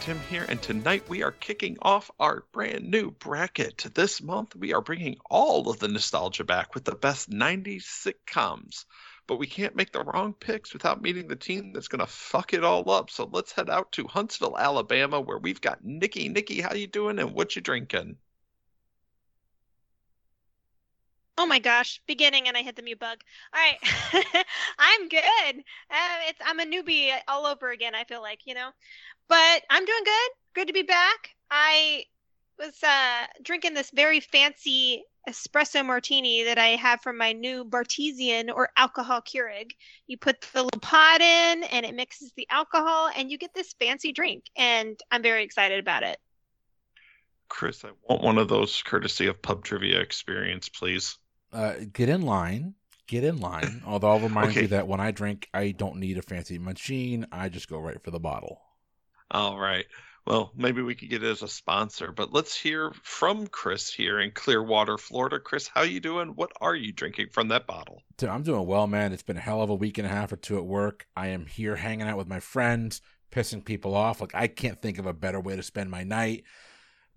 Tim here, and tonight we are kicking off our brand new bracket. This month we are bringing all of the nostalgia back with the best 90s sitcoms. But we can't make the wrong picks without meeting the team that's going to fuck it all up. So let's head out to Huntsville, Alabama, where we've got Nikki. Nikki, how you doing and what you drinking? Oh my gosh, beginning and I hit the mute bug. All right. I'm good. Uh, it's I'm a newbie all over again, I feel like, you know. But I'm doing good. Good to be back. I was uh, drinking this very fancy espresso martini that I have from my new Bartesian or alcohol Keurig. You put the little pod in and it mixes the alcohol and you get this fancy drink and I'm very excited about it. Chris, I want one of those courtesy of pub trivia experience, please uh, get in line. Get in line. Although I'll remind okay. you that when I drink, I don't need a fancy machine. I just go right for the bottle. All right. Well, maybe we could get it as a sponsor, but let's hear from Chris here in Clearwater, Florida. Chris, how you doing? What are you drinking from that bottle? I'm doing well, man. It's been a hell of a week and a half or two at work. I am here hanging out with my friends, pissing people off. Like I can't think of a better way to spend my night.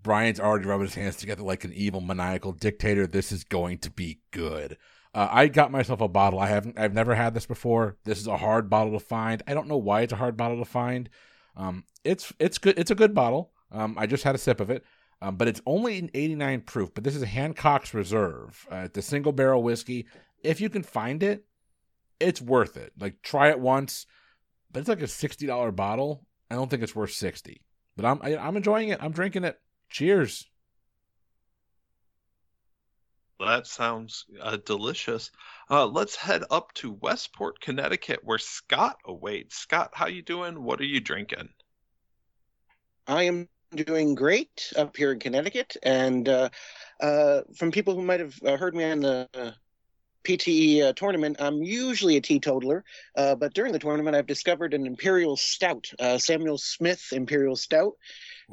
Bryan's already rubbing his hands together like an evil maniacal dictator. This is going to be good. Uh, I got myself a bottle. I haven't. I've never had this before. This is a hard bottle to find. I don't know why it's a hard bottle to find. Um, it's it's good. It's a good bottle. Um, I just had a sip of it. Um, but it's only an 89 proof. But this is a Hancock's Reserve. Uh, it's a single barrel whiskey. If you can find it, it's worth it. Like try it once. But it's like a sixty dollar bottle. I don't think it's worth sixty. But I'm I, am i am enjoying it. I'm drinking it. Cheers. That sounds uh, delicious. Uh, let's head up to Westport, Connecticut, where Scott awaits. Scott, how you doing? What are you drinking? I am doing great up here in Connecticut, and uh, uh from people who might have uh, heard me on the PTE uh, tournament, I'm usually a teetotaler, uh, but during the tournament, I've discovered an Imperial Stout, uh, Samuel Smith Imperial Stout,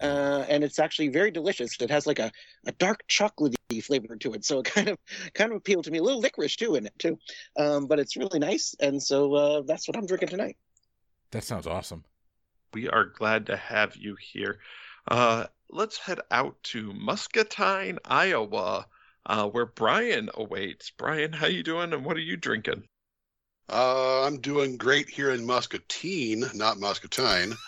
uh, and it's actually very delicious. It has like a, a dark chocolatey flavor to it, so it kind of kind of appealed to me. A little licorice too in it too, um, but it's really nice, and so uh, that's what I'm drinking tonight. That sounds awesome. We are glad to have you here. Uh, let's head out to Muscatine, Iowa uh, where Bryan awaits. Bryan, how you doing, and what are you drinking? Uh, I'm doing great here in Muscatine, not Muscatine.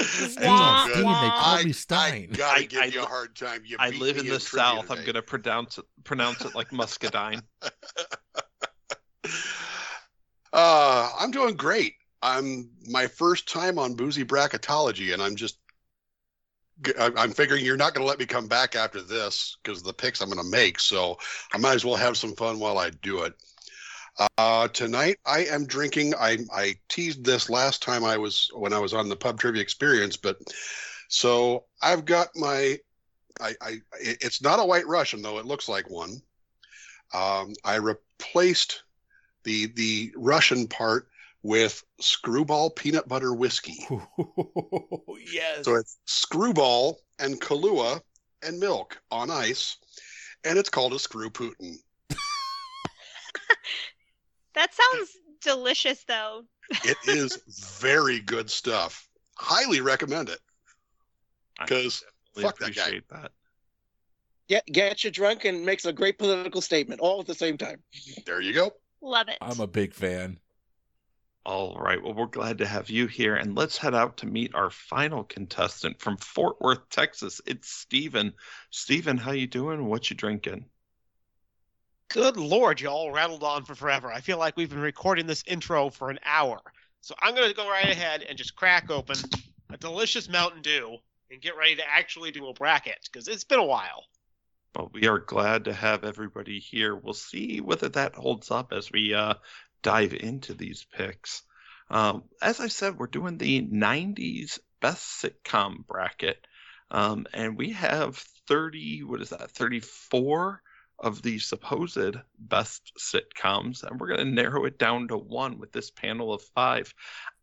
Stein, they call me Stein. I gotta give I, you a hard time. You I live in the South. Today. I'm gonna pronounce it pronounce it like Muscadine. uh, I'm doing great. I'm my first time on boozy bracketology, and I'm just I'm figuring you're not going to let me come back after this because the picks I'm going to make. So I might as well have some fun while I do it. Uh, tonight I am drinking. I I teased this last time I was when I was on the pub trivia experience, but so I've got my. I, I it's not a White Russian though. It looks like one. Um, I replaced the the Russian part with Screwball peanut butter whiskey. yes. So it's Screwball and Kahlua and milk on ice, and it's called a Screw Putin. that sounds delicious, though. it is very good stuff. Highly recommend it. Because fuck that guy. That. Get, get you drunk and makes a great political statement all at the same time. There you go. Love it. I'm a big fan. All right. Well, we're glad to have you here. And let's head out to meet our final contestant from Fort Worth, Texas. It's Steven. Steven, how you doing? What you drinking? Good Lord, you all rattled on for forever. I feel like we've been recording this intro for an hour. So I'm going to go right ahead and just crack open a delicious Mountain Dew and get ready to actually do a bracket because it's been a while. Well, we are glad to have everybody here. We'll see whether that holds up as we uh, dive into these picks. Um, as I said, we're doing the 90s best sitcom bracket. Um, and we have 30, what is that, 34 of the supposed best sitcoms. And we're going to narrow it down to one with this panel of five.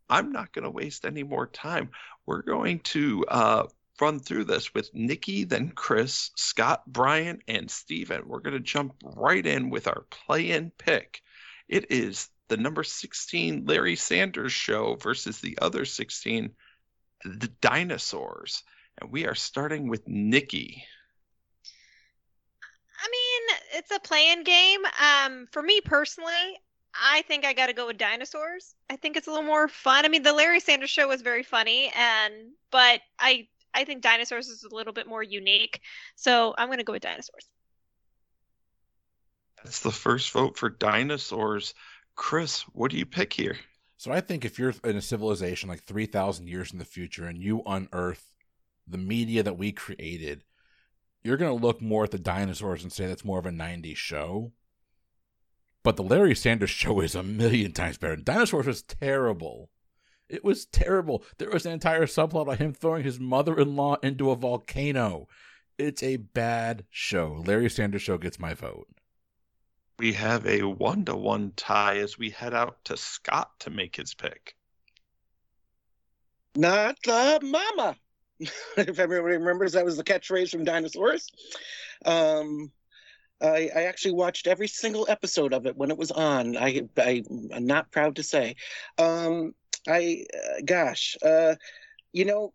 I'm not going to waste any more time. We're going to uh, run through this with Nikki, then Chris, Scott, Bryan, and Steven. We're going to jump right in with our play in pick. It is the number 16 Larry Sanders Show versus the other 16, the Dinosaurs. And we are starting with Nikki. I mean, it's a playing game. Um, for me personally, I think I got to go with dinosaurs. I think it's a little more fun. I mean, the Larry Sanders Show was very funny, and but I I think dinosaurs is a little bit more unique. So I'm going to go with dinosaurs. That's the first vote for dinosaurs. Chris, what do you pick here? So I think if you're in a civilization like 3,000 years in the future and you unearth the media that we created, you're going to look more at the dinosaurs and say that's more of a 90s show. But the Larry Sanders show is a million times better. Dinosaurs was terrible. It was terrible. There was an entire subplot of him throwing his mother in law into a volcano. It's a bad show. Larry Sanders show gets my vote. We have a one to one tie as we head out to Scott to make his pick. Not the mama. if everybody remembers, that was the catchphrase from Dinosaurs. Um, I, I, actually watched every single episode of it when it was on. I, I am not proud to say. Um, I uh, gosh, uh, you know,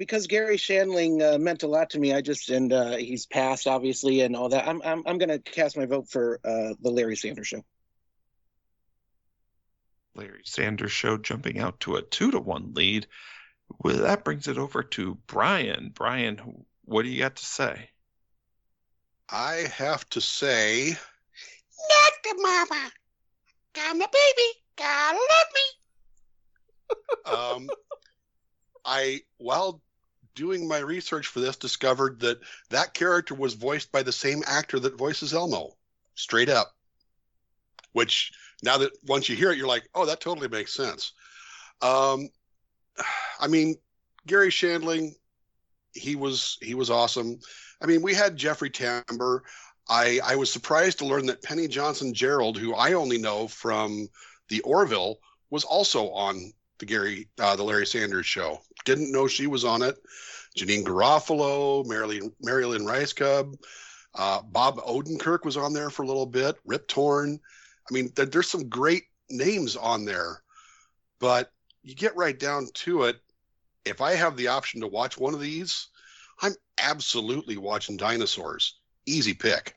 because Garry Shandling uh, meant a lot to me. I just and uh, he's passed obviously and all that. I'm I'm I'm gonna cast my vote for uh, the Larry Sanders Show. Larry Sanders Show jumping out to a two to one lead. Well, that brings it over to Bryan. Bryan, what do you got to say? I have to say, not the mama. I'm the baby. Gotta love me. um, I while doing my research for this discovered that that character was voiced by the same actor that voices Elmo, straight up. Which now that once you hear it, you're like, oh, that totally makes sense. Um, I mean, Garry Shandling, he was he was awesome. I mean, we had Jeffrey Tambor. I I was surprised to learn that Penny Johnson Jerald, who I only know from the Orville, was also on the Gary uh, the Larry Sanders show. Didn't know she was on it. Janeane Garofalo, Mary Lynn Marilyn Ricegub, uh, Bob Odenkirk was on there for a little bit. Rip Torn. I mean, there, there's some great names on there, but you get right down to it. If I have the option to watch one of these, I'm absolutely watching dinosaurs. Easy pick.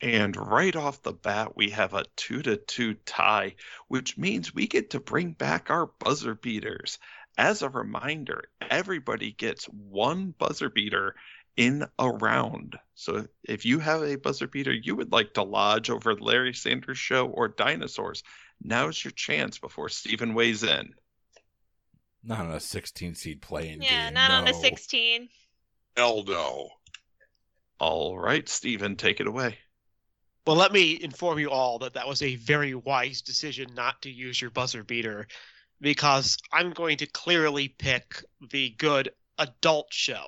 And right off the bat, we have a two to two tie, which means we get to bring back our buzzer beaters. As a reminder, everybody gets one buzzer beater in a round. So if you have a buzzer beater you would like to lodge over Larry Sanders Show or Dinosaurs, now's your chance before Stephen weighs in. Not on a 16 seed playing yeah, game. not no. on a 16. Hell no. All right, Stephen, take it away. Well, let me inform you all that that was a very wise decision not to use your buzzer beater because I'm going to clearly pick the good adult show,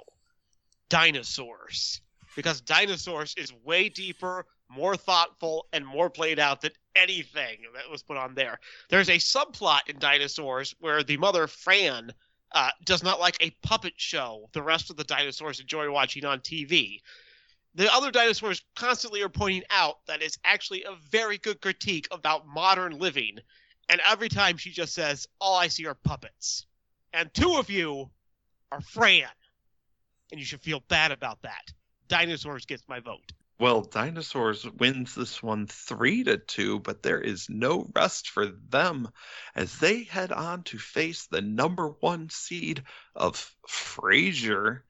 Dinosaurs. Because Dinosaurs is way deeper, more thoughtful, and more played out than anything that was put on there. There's a subplot in Dinosaurs where the mother, Fran, uh, does not like a puppet show the rest of the dinosaurs enjoy watching on TV the other dinosaurs constantly are pointing out that it's actually a very good critique about modern living. And every time she just says, All I see are puppets. And two of you are Fran. And you should feel bad about that. Dinosaurs gets my vote. Well, Dinosaurs wins this one three to two, but there is no rest for them as they head on to face the number one seed of Frasier.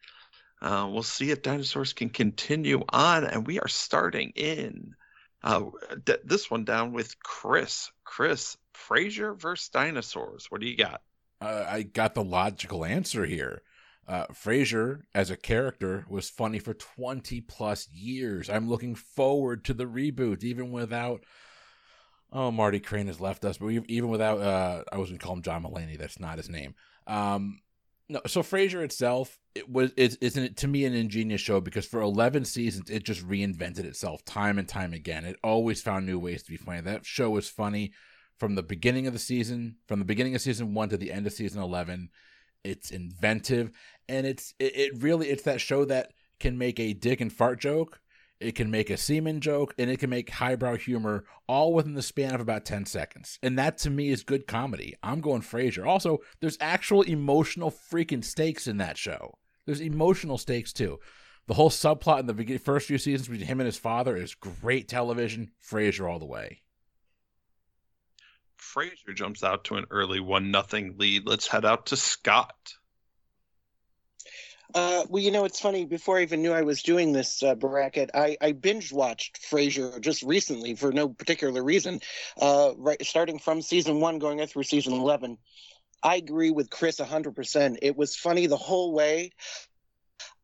Uh, we'll see if dinosaurs can continue on, and we are starting in uh, d- this one down with Chris. Chris, Frasier versus dinosaurs. What do you got? Uh, I got the logical answer here. Uh, Frasier, as a character, was funny for 20 plus years. I'm looking forward to the reboot, even without. Oh, Marty Crane has left us, but even without. Uh, I was going to call him John Mulaney. That's not his name. Um, no, so Frasier itself it was is isn't to me an ingenious show because for 11 seasons it just reinvented itself time and time again. It always found new ways to be funny. That show was funny from the beginning of the season, from the beginning of season 1 to the end of season 11. It's inventive and it's it, it really it's that show that can make a dick and fart joke It can make a semen joke, and it can make highbrow humor all within the span of about 10 seconds. And that to me is good comedy. I'm going Frasier. Also, there's actual emotional freaking stakes in that show. There's emotional stakes too. The whole subplot in the first few seasons between him and his father is great television. Frasier all the way. Frasier jumps out to an early one nothing lead. Let's head out to Scott. Uh, well, you know, it's funny. Before I even knew I was doing this uh, bracket, I, I binge watched Frasier just recently for no particular reason. Uh, right, starting from season one, going through season eleven. I agree with Chris 100%. It was funny the whole way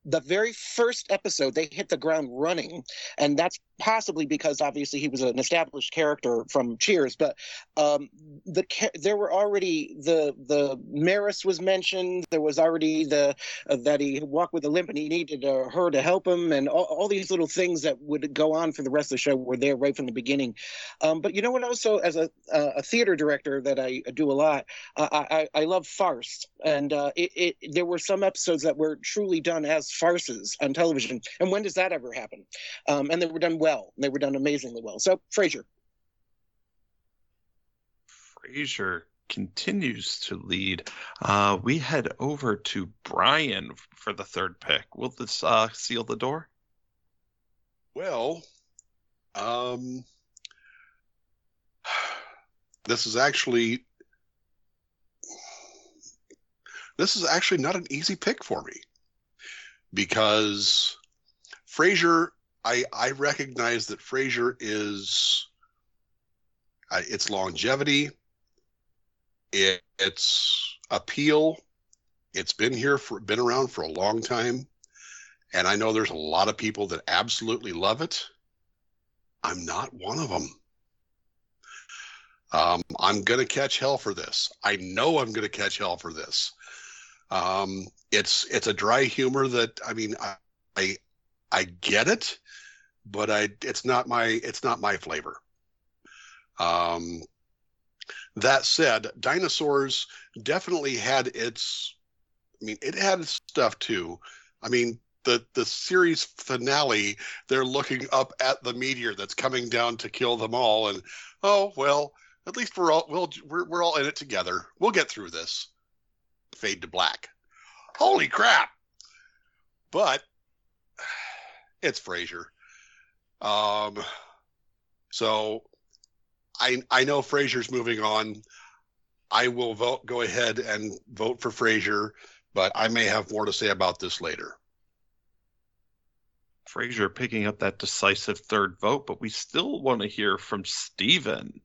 the very first episode they hit the ground running and that's possibly because obviously he was an established character from cheers but um, the there were already the the maris was mentioned there was already the uh, that he walked with a limp and he needed uh, her to help him and all, all, these little things that would go on for the rest of the show were there right from the beginning um, but you know what also as a, a theater director that i do a lot i i, I love farce and uh, it, it there were some episodes that were truly done as farces on television. And when does that ever happen? Um, and they were done well. They were done amazingly well. So Frasier. Frasier continues to lead. Uh, we head over to Bryan for the third pick. Will this uh, seal the door? Well, um, this is actually this is actually not an easy pick for me because Frasier, I I recognize that Frasier is uh, its longevity, it, its appeal. It's been here for been around for a long time, and I know there's a lot of people that absolutely love it. I'm not one of them. Um, I'm gonna catch hell for this. I know I'm gonna catch hell for this. Um, it's it's a dry humor that I mean I, I I get it, but I it's not my it's not my flavor. Um, that said, dinosaurs definitely had its. I mean, it had stuff too. I mean, the the series finale, they're looking up at the meteor that's coming down to kill them all, and oh well, at least we're all we'll, we're we're all in it together. We'll get through this fade to black. Holy crap! But it's Frasier. Um, so I I know Frasier's moving on. I will vote. Go ahead and vote for Frasier, but I may have more to say about this later. Frasier picking up that decisive third vote, but we still want to hear from Steven.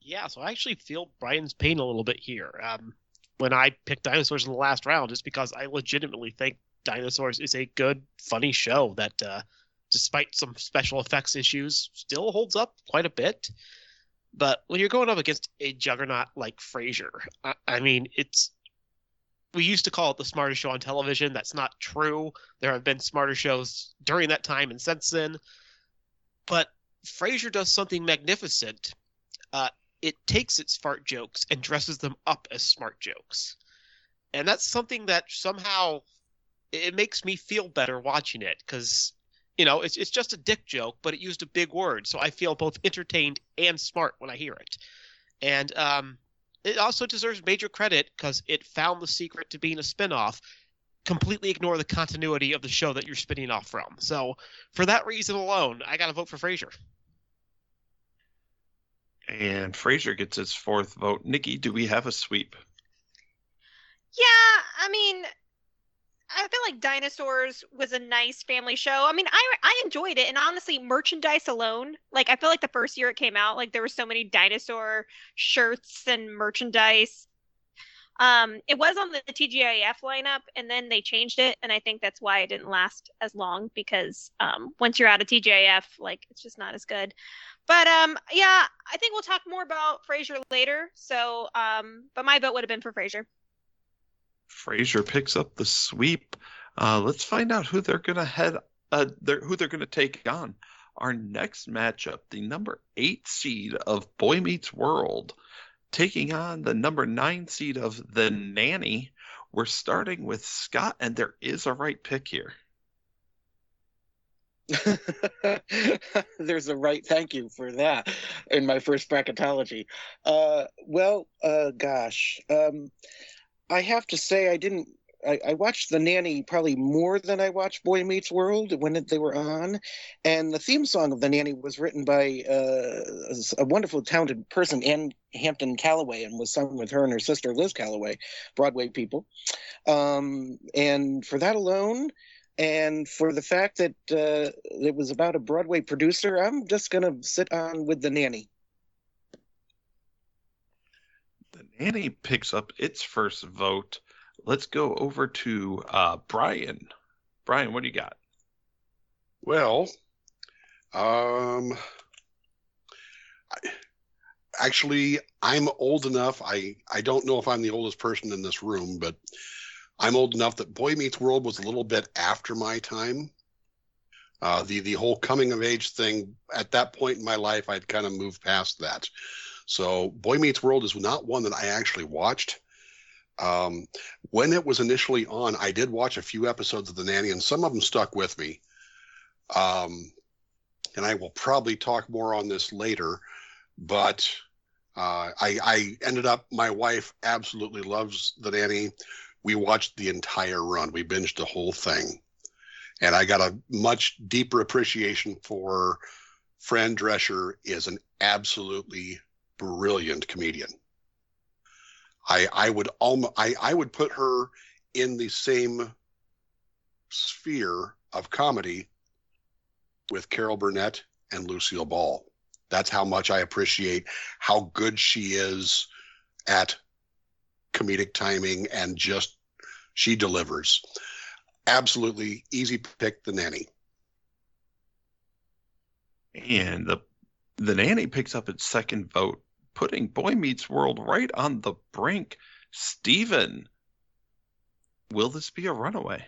Yeah, so I actually feel Bryan's pain a little bit here. Um, when I picked Dinosaurs in the last round, just because I legitimately think Dinosaurs is a good, funny show that, uh, despite some special effects issues, still holds up quite a bit. But when you're going up against a juggernaut like Frasier, I, I mean, it's we used to call it the smartest show on television. That's not true. There have been smarter shows during that time and since then. But Frasier does something magnificent. Uh, it takes its fart jokes and dresses them up as smart jokes. And that's something that somehow it makes me feel better watching it because you know it's it's just a dick joke, but it used a big word, so I feel both entertained and smart when I hear it. And um, it also deserves major credit because it found the secret to being a spinoff. Completely ignore the continuity of the show that you're spinning off from. So, for that reason alone, I got to vote for Frasier. And Frasier gets his fourth vote. Nikki, do we have a sweep? Yeah, I mean, I feel like Dinosaurs was a nice family show. I mean, I I enjoyed it, and honestly, merchandise alone, like I feel like the first year it came out, like there were so many dinosaur shirts and merchandise. Um, it was on the TGIF lineup, and then they changed it, and I think that's why it didn't last as long because um, once you're out of TGIF, like it's just not as good. But um, yeah, I think we'll talk more about Frasier later. So, um, but my vote would have been for Frasier. Frasier picks up the sweep. Uh, let's find out who they're gonna head, uh, they're, who they're gonna take on. Our next matchup, the number eight seed of Boy Meets World, taking on the number nine seed of The Nanny. We're starting with Scott, and there is a right pick here. There's a right thank you for that in my first bracketology. Uh, well, uh, gosh, um, I have to say I didn't. I, I, watched The Nanny probably more than I watched Boy Meets World when they were on, and the theme song of The Nanny was written by uh, a wonderful, talented person, Anne Hampton Callaway, and was sung with her and her sister Liz Callaway, Broadway people. Um, and for that alone, and for the fact that uh, it was about a Broadway producer, I'm just going to sit on with The Nanny. Nanny picks up its first vote. Let's go over to uh, Bryan. Bryan, what do you got? Well, um, actually, I'm old enough. I I don't know if I'm the oldest person in this room, but I'm old enough that Boy Meets World was a little bit after my time. Uh, the the whole coming of age thing at that point in my life, I'd kind of moved past that. So Boy Meets World is not one that I actually watched. Um, when it was initially on, I did watch a few episodes of The Nanny, and some of them stuck with me. Um, and I will probably talk more on this later, but uh, I, I ended up. My wife absolutely loves The Nanny we watched the entire run. We binged the whole thing. And I got a much deeper appreciation for Fran Drescher is an absolutely brilliant comedian. I I would almost I, I would put her in the same sphere of comedy with Carol Burnett and Lucille Ball. That's how much I appreciate how good she is at comedic timing and just she delivers. Absolutely easy pick the nanny. And the the nanny picks up its second vote, putting Boy Meets World right on the brink. Stephen, will this be a runaway?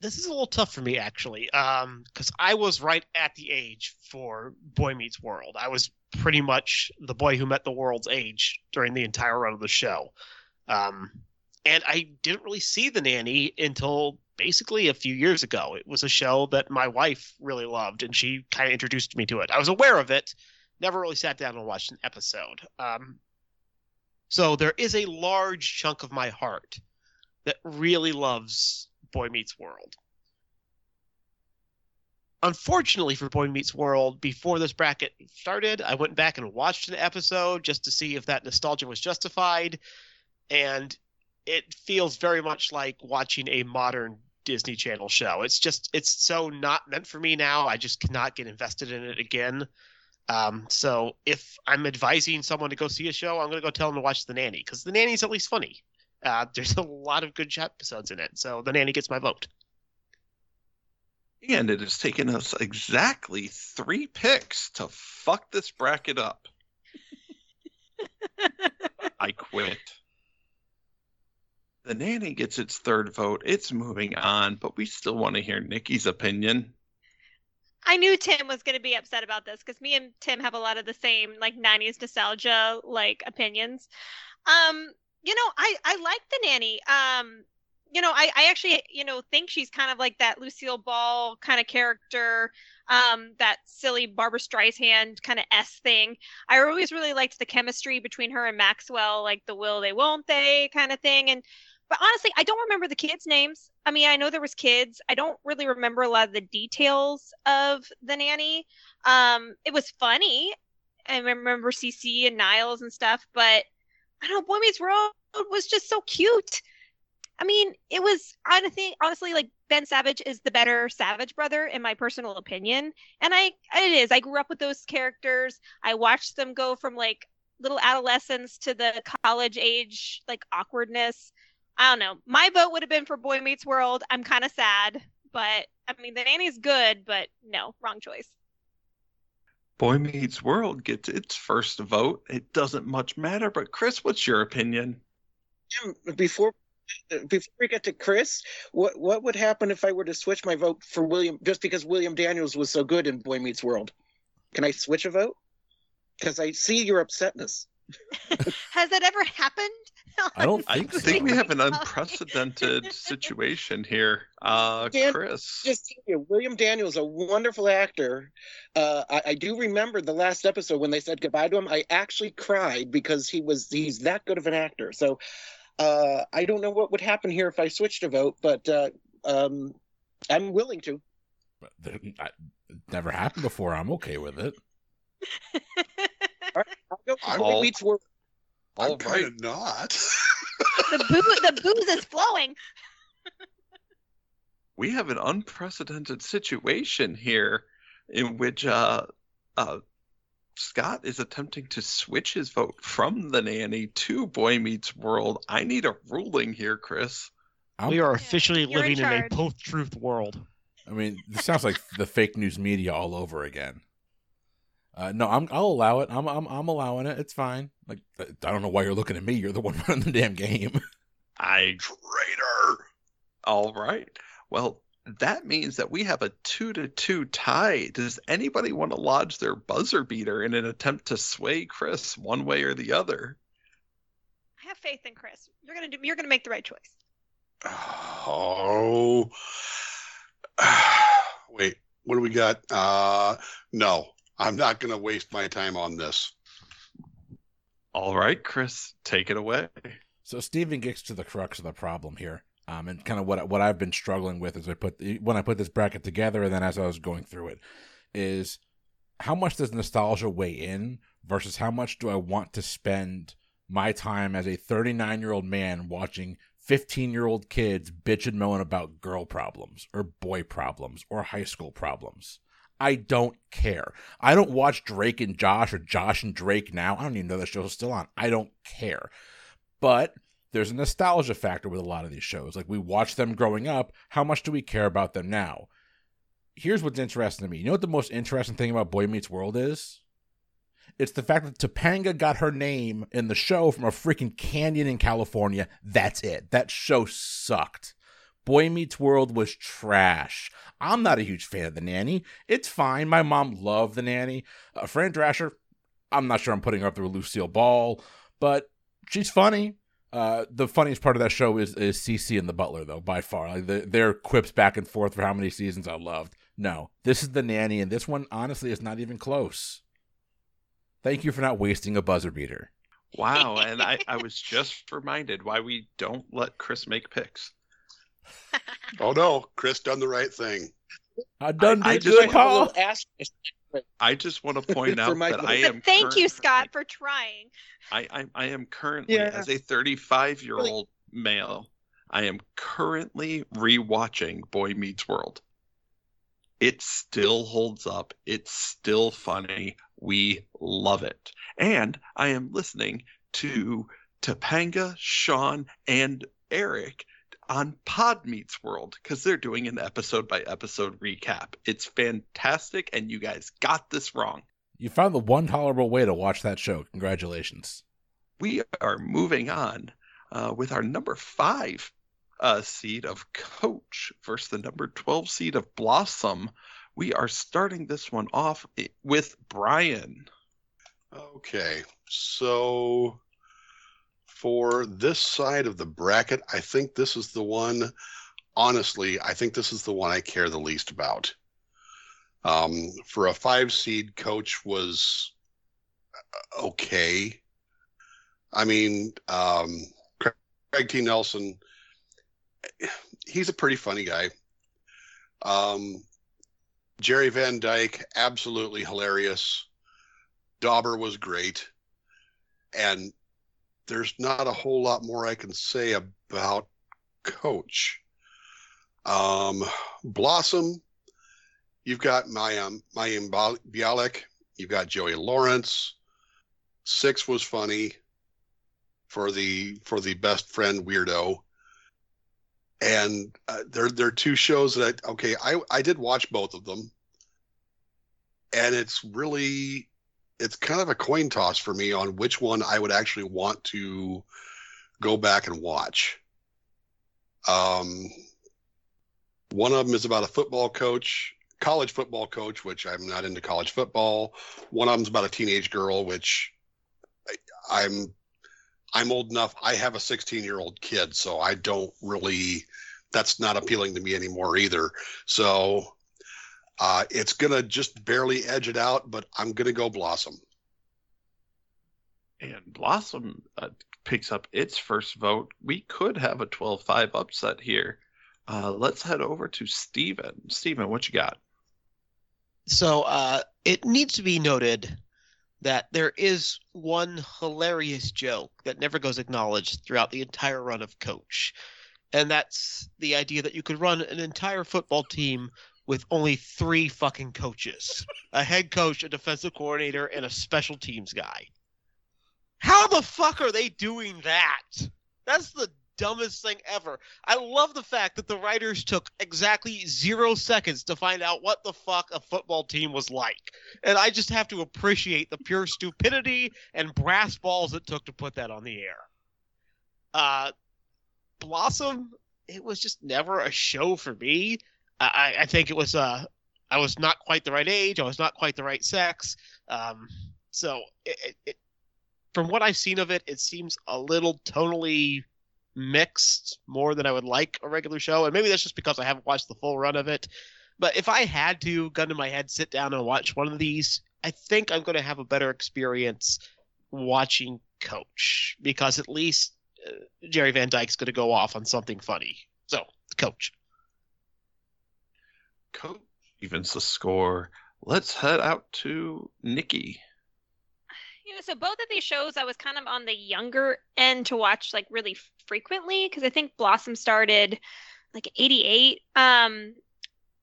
This is a little tough for me actually, um, because I was right at the age for Boy Meets World. I was pretty much the boy who met the world's age during the entire run of the show. Um, and I didn't really see The Nanny until basically a few years ago. It was a show that my wife really loved, and she kind of introduced me to it. I was aware of it, never really sat down and watched an episode. Um, so there is a large chunk of my heart that really loves Boy Meets World. Unfortunately for Boy Meets World, before this bracket started, I went back and watched an episode just to see if that nostalgia was justified and it feels very much like watching a modern Disney Channel show. It's just it's so not meant for me now. I just cannot get invested in it again. Um, so if I'm advising someone to go see a show, I'm going to go tell them to watch The Nanny because The Nanny's at least funny. Uh, there's a lot of good episodes in it, so The Nanny gets my vote. And it has taken us exactly three picks to fuck this bracket up. I quit. The nanny gets its third vote. It's moving on, but we still want to hear Nikki's opinion. I knew Tim was going to be upset about this because me and Tim have a lot of the same like 90s nostalgia like opinions. Um, you know, I I like the nanny. Um, you know, I I actually you know think she's kind of like that Lucille Ball kind of character. Um, that silly Barbra Streisand kind of S thing. I always really liked the chemistry between her and Maxwell, like the will they won't they kind of thing. And but honestly, I don't remember the kids' names. I mean, I know there was kids. I don't really remember a lot of the details of the nanny. Um, it was funny. I remember CC and Niles and stuff, but I don't know. Boy Meets World was just so cute. I mean, it was honestly, honestly, like Ben Savage is the better Savage brother in my personal opinion, and I it is. I grew up with those characters. I watched them go from like little adolescence to the college age like awkwardness. I don't know. My vote would have been for Boy Meets World. I'm kind of sad, but I mean, the nanny's good, but no, wrong choice. Boy Meets World gets its first vote. It doesn't much matter, but Chris, what's your opinion? Um, before before we get to Chris, what what would happen if I were to switch my vote for William just because William Daniels was so good in Boy Meets World? Can I switch a vote? Because I see your upsetness. Has that ever happened? I don't I think, think we have an unprecedented situation here. Uh, Dan, Chris. Just you, William Daniels, a wonderful actor. Uh, I, I do remember the last episode when they said goodbye to him. I actually cried because he was he's that good of an actor. So uh, I don't know what would happen here if I switched a vote, but uh, um, I'm willing to. But there- I- it never happened before. I'm okay with it. All right, I'll go I'm Boy all- I'm All right. not. the booze, the booze is flowing. we have an unprecedented situation here in which uh, uh, Scott is attempting to switch his vote from the nanny to Boy Meets World. I need a ruling here, Chris. I'm, We are officially You're in living in a post-truth world. I mean, this sounds like the fake news media all over again. Uh, no, I'm. I'll allow it. I'm. I'm. I'm allowing it. It's fine. Like, I don't know why you're looking at me. You're the one running the damn game. I Traitor. all right. Well, that means that we have a two to two tie. Does anybody want to lodge their buzzer beater in an attempt to sway Chris one way or the other? I have faith in Chris. You're gonna do. You're gonna make the right choice. Oh. Wait, what do we got? Uh, no, I'm not going to waste my time on this. All right, Chris, take it away. So Stephen gets to the crux of the problem here, um, and kind of what what I've been struggling with as I put when I put this bracket together, and then as I was going through it, is how much does nostalgia weigh in versus how much do I want to spend my time as a 39 year old man watching 15 year old kids bitch and moan about girl problems or boy problems or high school problems. I don't care. I don't watch Drake and Josh or Josh and Drake now. I don't even know that show's still on. I don't care. But there's a nostalgia factor with a lot of these shows. Like we watched them growing up. How much do we care about them now? Here's what's interesting to me. You know what the most interesting thing about Boy Meets World is? It's the fact that Topanga got her name in the show from a freaking canyon in California. That's it. That show sucked. Boy Meets World was trash. I'm not a huge fan of The Nanny. It's fine. My mom loved The Nanny. Uh, Fran Drescher, I'm not sure I'm putting her up there with Lucille Ball, but she's funny. Uh, the funniest part of that show is is Cece and the Butler, though, by far. Like the, their quips back and forth for how many seasons I loved. No, this is The Nanny, and this one, honestly, is not even close. Thank you for not wasting a buzzer beater. Wow, and I, I was just reminded why we don't let Chris make picks. Oh no, Chris done the right thing. I done I did just good, want- A Paul. I just want to point out that I But am. thank you, Scott, for trying. I, I, I am currently, Yeah. as a 35 year old male, I am currently rewatching Boy Meets World. It still holds up. It's still funny. We love it. And I am listening to Topanga, Sean, and Eric on Pod Meets World because they're doing an episode by episode recap. It's fantastic, and you guys got this wrong. You found the one tolerable way to watch that show. Congratulations. we are moving on uh, with our number five uh, seed of Coach versus the number 12 seed of Blossom. We are starting this one off with Bryan. Okay, so for this side of the bracket, I think this is the one. Honestly, I think this is the one I care the least about. Um, for a five seed, coach was uh, okay. I mean, um, Craig, T. Nelson, he's a pretty funny guy. Um, Jerry Van Dyke, absolutely hilarious. Dauber was great. And there's not a whole lot more I can say about Coach. Um, Blossom, you've got Mayim, Bialik, you've got Joey Lawrence. Six was funny for the for the best friend weirdo. And uh, they're they're two shows that I, okay, I I did watch both of them. And it's really it's kind of a coin toss for me on which one I would actually want to go back and watch. Um, one of them is about a football coach, college football coach, which I'm not into college football. One of them's about a teenage girl, which I, I'm I'm old enough. I have a 16 year old kid, so I don't really. That's not appealing to me anymore either. So uh, it's gonna just barely edge it out, but I'm gonna go Blossom. And Blossom uh, picks up its first vote. We could have a 12 5 upset here. Uh, let's head over to Steven. Steven, what you got? So uh, it needs to be noted that there is one hilarious joke that never goes acknowledged throughout the entire run of Coach. And that's the idea that you could run an entire football team with only three fucking coaches a head coach, a defensive coordinator, and a special teams guy. How the fuck are they doing that? That's the dumbest thing ever. I love the fact that the writers took exactly zero seconds to find out what the fuck a football team was like. And I just have to appreciate the pure stupidity and brass balls it took to put that on the air. Uh, Blossom, it was just never a show for me. I, I think it was uh, I was not quite the right age. I was not quite the right sex. Um, so it, it, from what I've seen of it, it seems a little tonally mixed more than I would like a regular show. And maybe that's just because I haven't watched the full run of it. But if I had to, gun to my head, sit down and watch one of these, I think I'm going to have a better experience watching Coach because at least uh, Jerry Van Dyke's going to go off on something funny. So, Coach. Coach evens the score. Let's head out to Nikki. You know, so both of these shows I was kind of on the younger end to watch like really frequently because I think Blossom started like 88. Um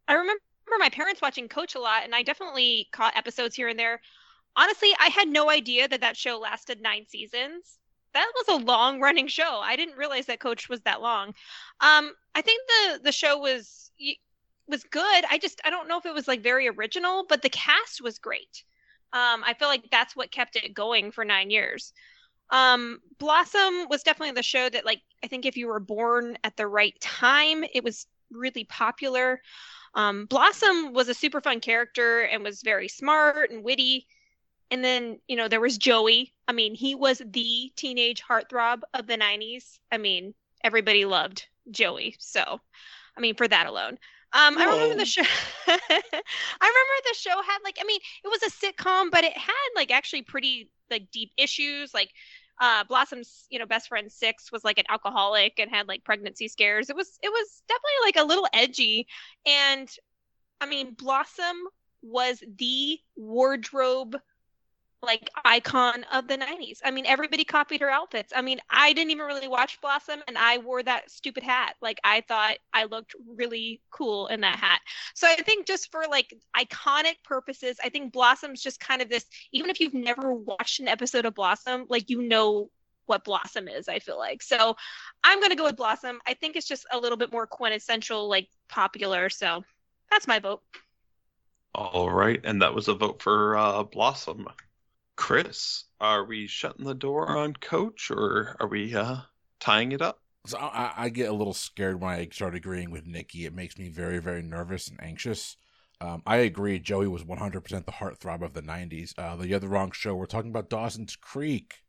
I remember my parents watching Coach a lot and I definitely caught episodes here and there. Honestly, I had no idea that that show lasted 9 seasons. That was a long running show. I didn't realize that Coach was that long. Um I think the the show was was good. I just I don't know if it was like very original, but the cast was great. Um, I feel like that's what kept it going for nine years. Um, Blossom was definitely the show that, like, I think if you were born at the right time, it was really popular. Um, Blossom was a super fun character and was very smart and witty. And then, you know, there was Joey. I mean, he was the teenage heartthrob of the 90s. I mean, everybody loved Joey. So, I mean, for that alone. Um, I remember the show. I remember the show had like, I mean, it was a sitcom, but it had like actually pretty like deep issues. Like, uh, Blossom's, you know, best friend Six was like an alcoholic and had like pregnancy scares. It was, it was definitely like a little edgy. And I mean, Blossom was the wardrobe like icon of the 90s. I mean, everybody copied her outfits. I mean, I didn't even really watch Blossom and I wore that stupid hat. Like I thought I looked really cool in that hat. So I think just for like iconic purposes, I think Blossom's just kind of this even if you've never watched an episode of Blossom, like you know what Blossom is, I feel like. So I'm going to go with Blossom. I think it's just a little bit more quintessential like popular, so that's my vote. All right, and that was a vote for uh, Blossom. Chris, are we shutting the door on Coach or are we uh, tying it up? So I, I, get a little scared when I start agreeing with Nikki. It makes me very, very nervous and anxious. Um, I agree. Joey was 100% the heartthrob of the 90s. Uh, the other wrong show. We're talking about Dawson's Creek.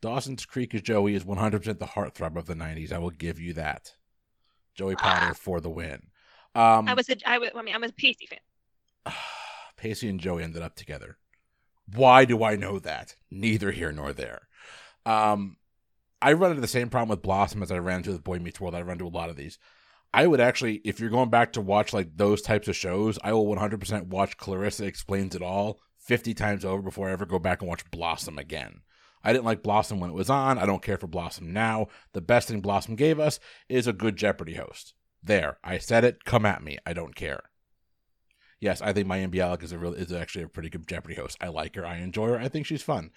Dawson's Creek is Joey is 100% the heartthrob of the 90s. I will give you that. Joey Potter ah. for the win. Um, I was a, I was, I mean, I'm a Pacey fan. Pacey and Joey ended up together. Why do I know that? Neither here nor there. Um, I run into the same problem with Blossom as I ran into with Boy Meets World. I run into a lot of these. I would actually, if you're going back to watch like those types of shows, I will 100% watch Clarissa Explains It All 50 times over before I ever go back and watch Blossom again. I didn't like Blossom when it was on. I don't care for Blossom now. The best thing Blossom gave us is a good Jeopardy host. There, I said it. Come at me. I don't care yes, I think Mayim Bialik is a real is actually a pretty good Jeopardy host. I like her. I enjoy her. I think she's fun.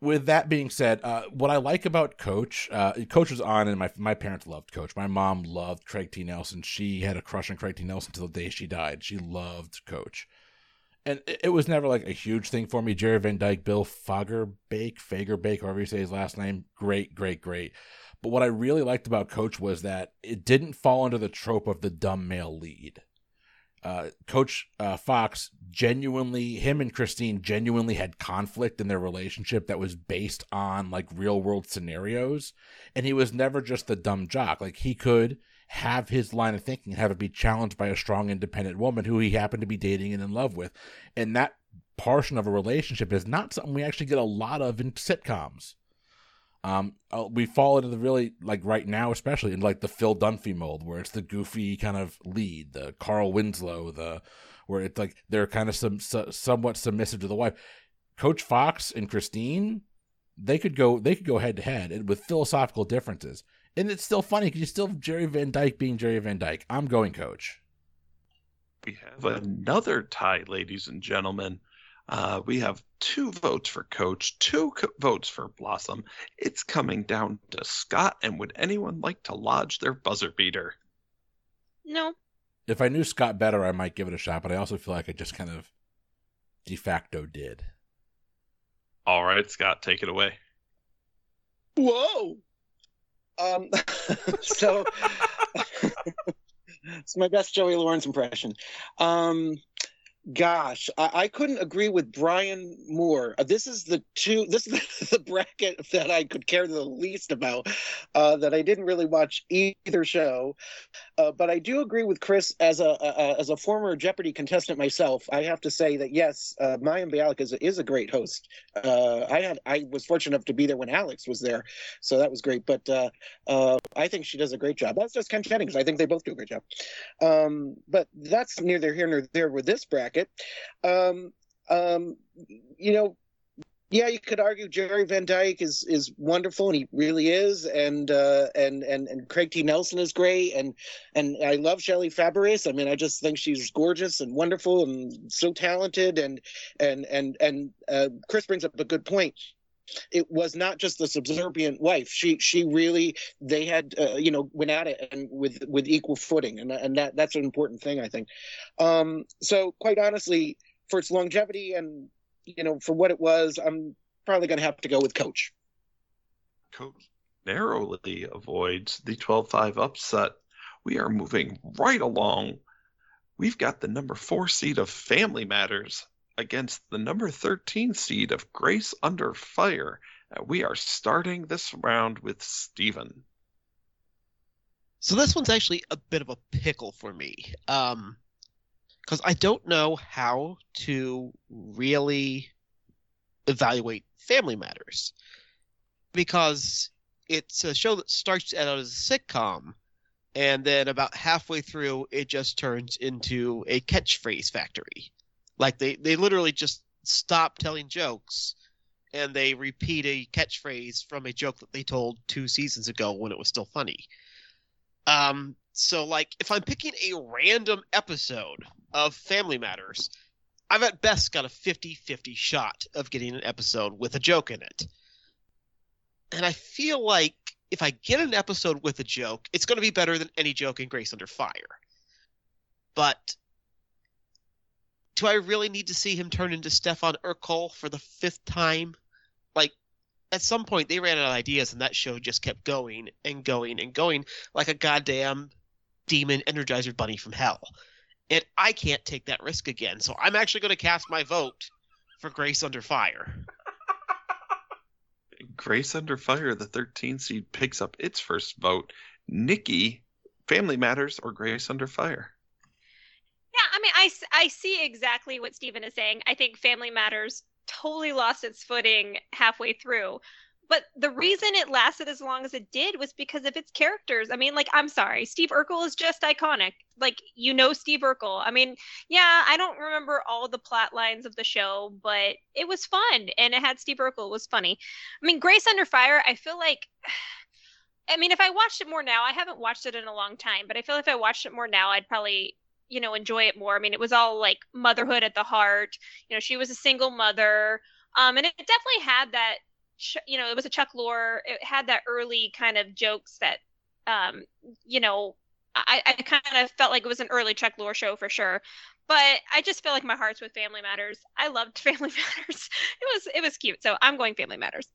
With that being said, uh, what I like about Coach, uh, Coach was on, and my my parents loved Coach. My mom loved Craig T. Nelson. She had a crush on Craig T. Nelson until the day she died. She loved Coach, and it, it was never like a huge thing for me. Jerry Van Dyke, Bill Fagerbakke, Fagerbakke, however you say his last name, great, great, great. But what I really liked about Coach was that it didn't fall under the trope of the dumb male lead uh, Coach uh, Fox genuinely him and Christine genuinely had conflict in their relationship that was based on like real world scenarios. And he was never just the dumb jock. Like he could have his line of thinking have it be challenged by a strong independent woman who he happened to be dating and in love with. And that portion of a relationship is not something we actually get a lot of in sitcoms um, uh, we fall into the really like right now, especially in like the Phil Dunphy mold, where it's the goofy kind of lead, the Carl Winslow, the where it's like they're kind of some so, somewhat submissive to the wife. Coach Fox and Christine, they could go they could go head to head with philosophical differences, and it's still funny because you still have Jerry Van Dyke being Jerry Van Dyke. I'm going Coach. We have another tie, ladies and gentlemen. Uh, we have two votes for Coach, two co- votes for Blossom. It's coming down to Scott. And would anyone like to lodge their buzzer beater? No. If I knew Scott better, I might give it a shot, but I also feel like I just kind of de facto did. All right, Scott, take it away. Whoa. Um, so it's my best Joey Lawrence impression. Um, gosh, I, I couldn't agree with Bryan more. Uh, this is the two. This is the, bracket that I could care the least about. Uh, that I didn't really watch either show, uh, but I do agree with Chris as a, a, as a former Jeopardy contestant myself. I have to say that yes, uh, Mayim Bialik is is a great host. Uh, I had I was fortunate enough to be there when Alex was there, so that was great. But uh, uh, I think she does a great job. That's just Ken Jennings. I think they both do a great job. Um, but that's neither here nor there with this bracket bracket. Um, um, you know, yeah, you could argue Jerry Van Dyke is is wonderful, and he really is, and uh, and and and Craig T. Nelson is great, and and I love Shelley Fabares. I mean, I just think she's gorgeous and wonderful and so talented, and and and and uh, Chris brings up a good point it was not just the subservient wife. She she really they had uh, you know went at it and with with equal footing. And and that that's an important thing i think. Um so quite honestly for its longevity and you know for what it was i'm probably going to have to go with coach. Coach narrowly avoids the 12-5 upset. We are moving right along. We've got the number four seed of family matters against the number 13 seed of Grace Under Fire. Uh, we are starting this round with Steven. So this one's actually a bit of a pickle for me. Um because I don't know how to really evaluate Family Matters. Because it's a show that starts out as a sitcom, and then about halfway through, it just turns into a catchphrase factory. Like they they literally just stop telling jokes and they repeat a catchphrase from a joke that they told two seasons ago when it was still funny. Um, so like if I'm picking a random episode of Family Matters, I've at best got a 50-50 shot of getting an episode with a joke in it. And I feel like if I get an episode with a joke, it's going to be better than any joke in Grace Under Fire. But do I really need to see him turn into Stefan Urquelle for the fifth time? Like, at some point they ran out of ideas, and that show just kept going and going and going like a goddamn demon Energizer bunny from hell. And I can't take that risk again, so I'm actually going to cast my vote for Grace Under Fire. Grace Under Fire, the 13 seed, picks up its first vote. Nikki, Family Matters, or Grace Under Fire? Mean, I, I see exactly what Stephen is saying. I think Family Matters totally lost its footing halfway through. But the reason it lasted as long as it did was because of its characters. I mean, like, I'm sorry, Steve Urkel is just iconic. Like, you know, Steve Urkel. I mean, yeah, I don't remember all the plot lines of the show, but it was fun and it had Steve Urkel. It was funny. I mean, Grace Under Fire, I feel like. I mean, if I watched it more now, I haven't watched it in a long time, but I feel if I watched it more now, I'd probably you know enjoy it more. I mean it was all like motherhood at the heart. You know she was a single mother. Um and it definitely had that you know it was a chuck lorre it had that early kind of jokes that um you know i i kind of felt like it was an early chuck lorre show for sure. But i just feel like my heart's with family matters. I loved family matters. It was it was cute. So i'm going family matters.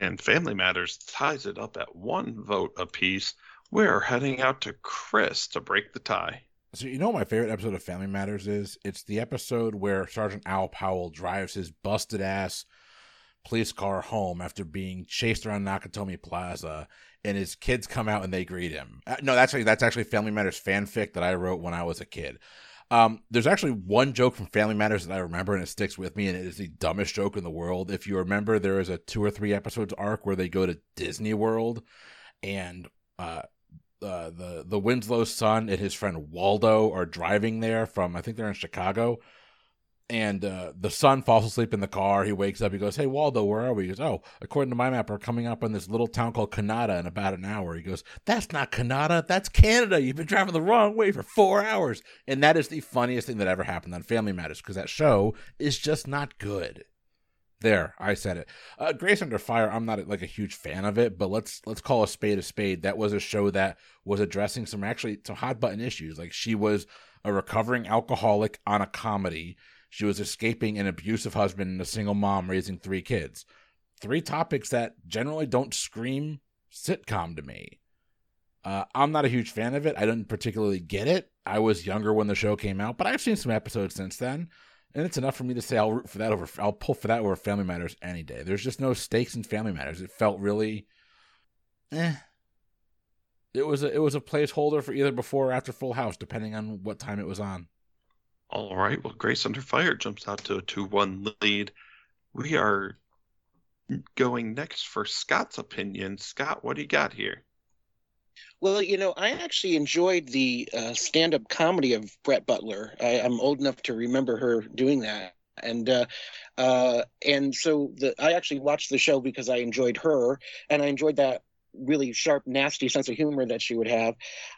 And family matters ties it up at one vote apiece we're heading out to Chris to break the tie. So you know what my favorite episode of Family Matters is? It's the episode where Sergeant Al Powell drives his busted ass police car home after being chased around Nakatomi Plaza, and his kids come out and they greet him. Uh, no, that's actually that's actually Family Matters fanfic that I wrote when I was a kid. Um, there's actually one joke from Family Matters that I remember and it sticks with me, and it is the dumbest joke in the world. If you remember, there is a two or three episodes arc where they go to Disney World, and uh, uh, the the Winslow's son and his friend Waldo are driving there from I think they're in Chicago, and uh, the son falls asleep in the car. He wakes up. He goes, "Hey Waldo, where are we?" He goes, "Oh, according to my map, we're coming up on this little town called Canada in about an hour." He goes, "That's not Canada. That's Canada. You've been driving the wrong way for four hours." And that is the funniest thing that ever happened on Family Matters because that show is just not good. There, I said it. Uh, Grace Under Fire. I'm not like a huge fan of it, but let's let's call a spade a spade. That was a show that was addressing some actually some hot button issues. Like she was a recovering alcoholic on a comedy she was escaping an abusive husband and a single mom raising three kids. Three topics that generally don't scream sitcom to me. Uh, I'm not a huge fan of it. I didn't particularly get it. I was younger when the show came out, but I've seen some episodes since then, and it's enough for me to say I'll root for that over. I'll pull for that over Family Matters any day. There's just no stakes in Family Matters. It felt really, eh. It was a it was a placeholder for either before or after Full House, depending on what time it was on. All right. Well, Grace Under Fire jumps out to a 2 1 lead. We are going next for Scott's opinion. Scott, what do you got here? Well, you know, I actually enjoyed the uh, stand up comedy of Brett Butler. I, am old enough to remember her doing that. And uh, uh, and so the I actually watched the show because I enjoyed her, and I enjoyed that really sharp, nasty sense of humor that she would have.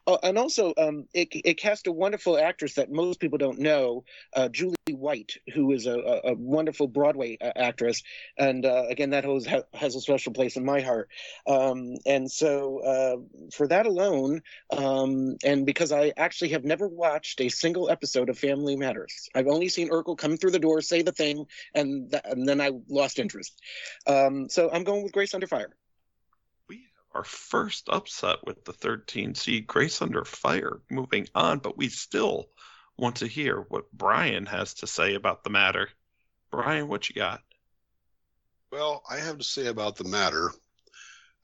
Uh, and also, um, it, it cast a wonderful actress that most people don't know, uh, Julie White, who is a, a wonderful Broadway uh, actress. And uh, again, that has, has a special place in my heart. Um, and so, uh, for that alone, um, and because I actually have never watched a single episode of Family Matters, I've only seen Urkel come through the door, say the thing, and, th- and then I lost interest. Um, so I'm going with Grace Under Fire our first upset with the 13 seed Grace Under Fire moving on, but we still want to hear what Bryan has to say about the matter. Bryan, what you got? Well, I have to say about the matter.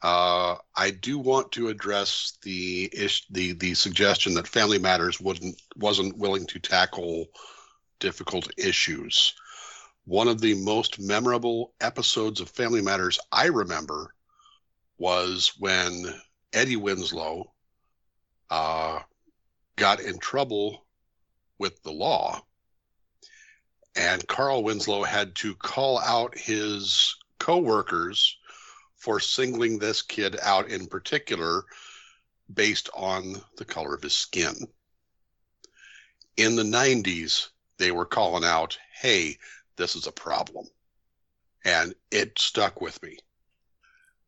Uh, I do want to address the ish, the the suggestion that Family Matters wouldn't wasn't willing to tackle difficult issues. One of the most memorable episodes of Family Matters I remember was when Eddie Winslow uh, got in trouble with the law, and Carl Winslow had to call out his coworkers for singling this kid out in particular based on the color of his skin. In the 90s, they were calling out, hey, this is a problem. And it stuck with me.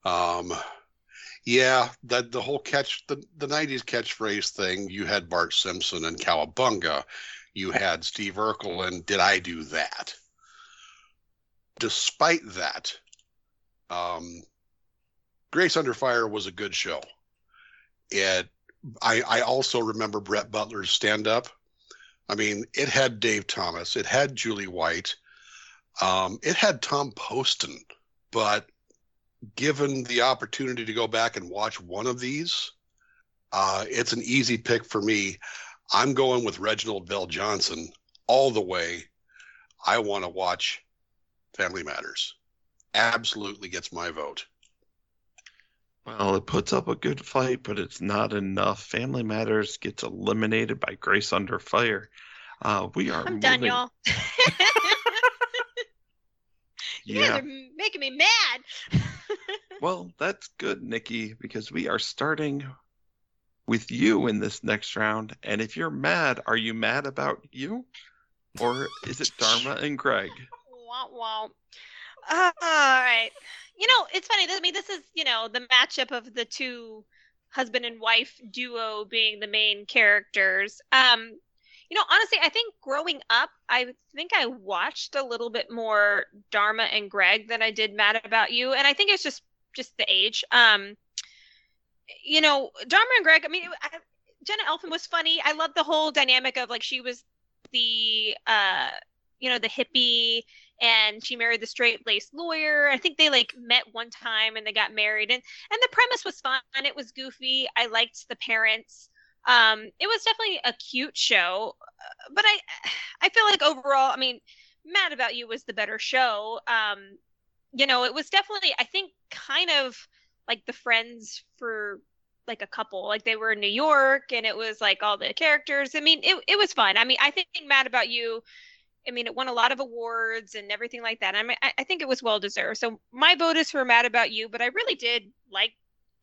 Um, yeah, that the whole catch the the '90s catchphrase thing. You had Bart Simpson and Cowabunga. You had Steve Urkel and Did I Do That? Despite that, um, Grace Under Fire was a good show. It. I, I also remember Brett Butler's stand up. I mean, it had Dave Thomas, it had Julie White, um, it had Tom Poston, but given the opportunity to go back and watch one of these, uh, it's an easy pick for me. I'm going with Reginald VelJohnson all the way. I want to watch Family Matters. Absolutely gets my vote. Well, it puts up a good fight, but it's not enough. Family Matters gets eliminated by Grace Under Fire. Uh, we are. I'm moving... done, y'all. you yeah. guys are making me mad. well, that's good, Nikki, because we are starting with you in this next round. And if you're mad, are you mad about you? Or is it Dharma and Greg? Wow, wow. Uh, all right. You know, it's funny. I mean, this is, you know, the matchup of the two husband and wife duo being the main characters. Um, you know, honestly, I think growing up, I think I watched a little bit more Dharma and Greg than I did Mad About You, and I think it's just just the age. Um, you know, Dharma and Greg. I mean, I, Jenna Elfman was funny. I love the whole dynamic of like she was the uh you know the hippie and she married the straight laced lawyer. I think they like met one time and they got married and and the premise was fun. It was goofy. I liked the parents. Um, it was definitely a cute show, uh, but I I feel like overall, I mean, Mad About You was the better show. Um, you know, it was definitely I think kind of like the friends for like a couple. Like they were in new york and it was like all the characters. I mean it, it was fun i mean i think mad about you i mean it won a lot of awards and everything like that. I mean i, I think it was well deserved so my vote is for mad about you but i really did like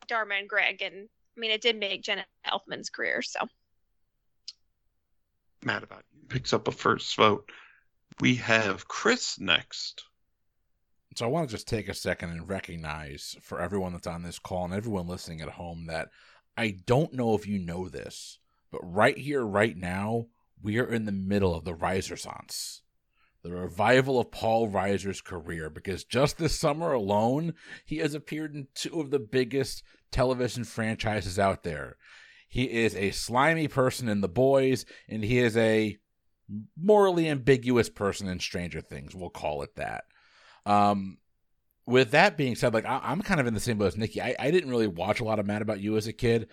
dharma and greg and i mean it did make jenna elfman's career so Mad about you picks up a first vote. We have Chris next. So I want to just take a second and recognize for everyone that's on this call and everyone listening at home that I don't know if you know this, but right here, right now, we are in the middle of the Risersance, the revival of Paul Reiser's career, because just this summer alone, he has appeared in two of the biggest television franchises out there. He is a slimy person in The Boys, and he is a morally ambiguous person in Stranger Things. We'll call it that. Um, with that being said, like I, am kind of in the same boat as Nikki. I, I didn't really watch a lot of Mad About You as a kid.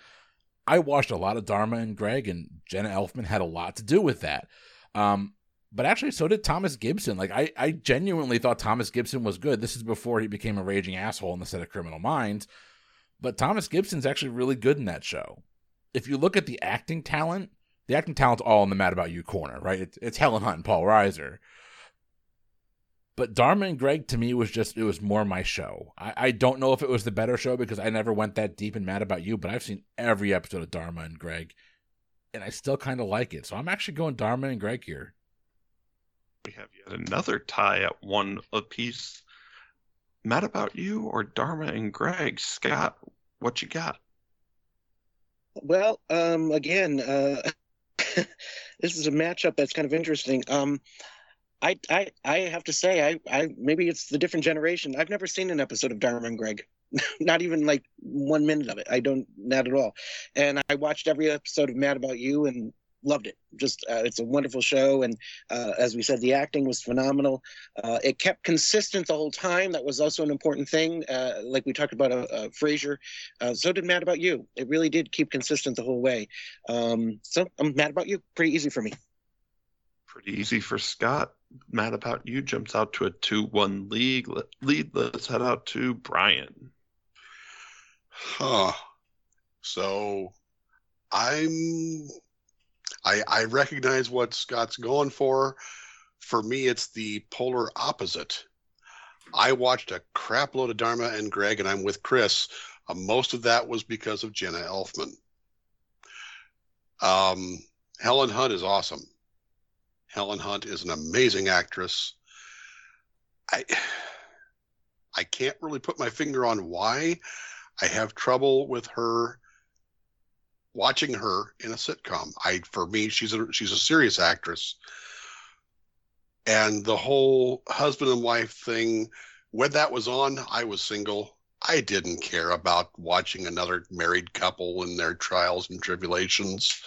I watched a lot of Dharma and Greg, and Jenna Elfman had a lot to do with that. Um, but actually, so did Thomas Gibson. Like I, I genuinely thought Thomas Gibson was good. This is before he became a raging asshole in the set of Criminal Minds. But Thomas Gibson's actually really good in that show. If you look at the acting talent, the acting talent's all in the Mad About You corner, right? It's, it's Helen Hunt and Paul Reiser. But Dharma and Greg to me was just it was more my show. I, I don't know if it was the better show because I never went that deep and mad about you, but I've seen every episode of Dharma and Greg, and I still kind of like it. So I'm actually going Dharma and Greg here. We have yet another tie at one apiece. Mad about you or Dharma and Greg? Scott, what you got? Well, um, again, uh, this is a matchup that's kind of interesting. Um, I, I I have to say I I maybe it's the different generation. I've never seen an episode of Dharma and Greg, not even like one minute of it. I don't not at all. And I watched every episode of Mad About You and loved it. Just uh, it's a wonderful show, and uh, as we said, the acting was phenomenal. Uh, it kept consistent the whole time. That was also an important thing. Uh, like we talked about uh, uh, Frasier, uh, so did Mad About You. It really did keep consistent the whole way. Um, so I'm Mad About You. Pretty easy for me. Pretty easy for Scott. Mad About You jumps out to a 2 1 lead. lead. Let's head out to Bryan. Huh. So I'm. I, I recognize what Scott's going for. For me, it's the polar opposite. I watched a crap load of Dharma and Greg, and I'm with Chris. Uh, most of that was because of Jenna Elfman. Um, Helen Hunt is awesome. Helen Hunt is an amazing actress. I I can't really put my finger on why. I have trouble with her watching her in a sitcom. I for me she's a she's a serious actress. And the whole husband and wife thing when that was on, I was single. I didn't care about watching another married couple in their trials and tribulations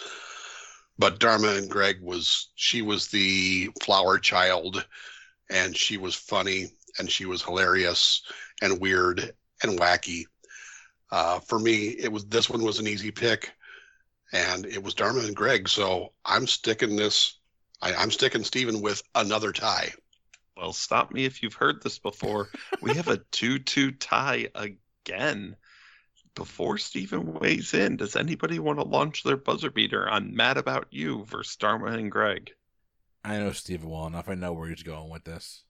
but Dharma and Greg was she was the flower child, and she was funny and she was hilarious and weird and wacky. Uh, for me, it was this one was an easy pick, and it was Dharma and Greg. So I'm sticking this. I, I'm sticking Stephen with another tie. Well, stop me if you've heard this before. we have a 2 2 tie again before Stephen weighs in, does anybody want to launch their buzzer beater on Mad About You versus Dharma and Greg? I know Stephen well enough. I know where he's going with this.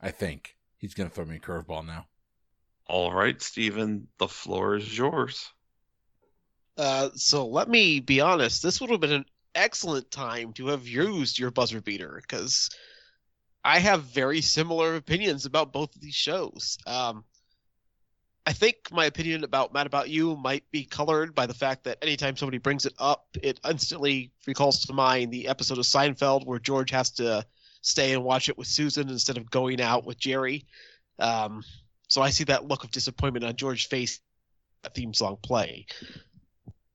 I think he's going to throw me a curveball now. All right, Stephen, the floor is yours. Uh, so let me be honest. This would have been an excellent time to have used your buzzer beater because I have very similar opinions about both of these shows. Um, I think my opinion about Mad About You might be colored by the fact that anytime somebody brings it up, it instantly recalls to mind the episode of Seinfeld where George has to stay and watch it with Susan instead of going out with Jerry. Um, so I see that look of disappointment on George's face. Theme song play.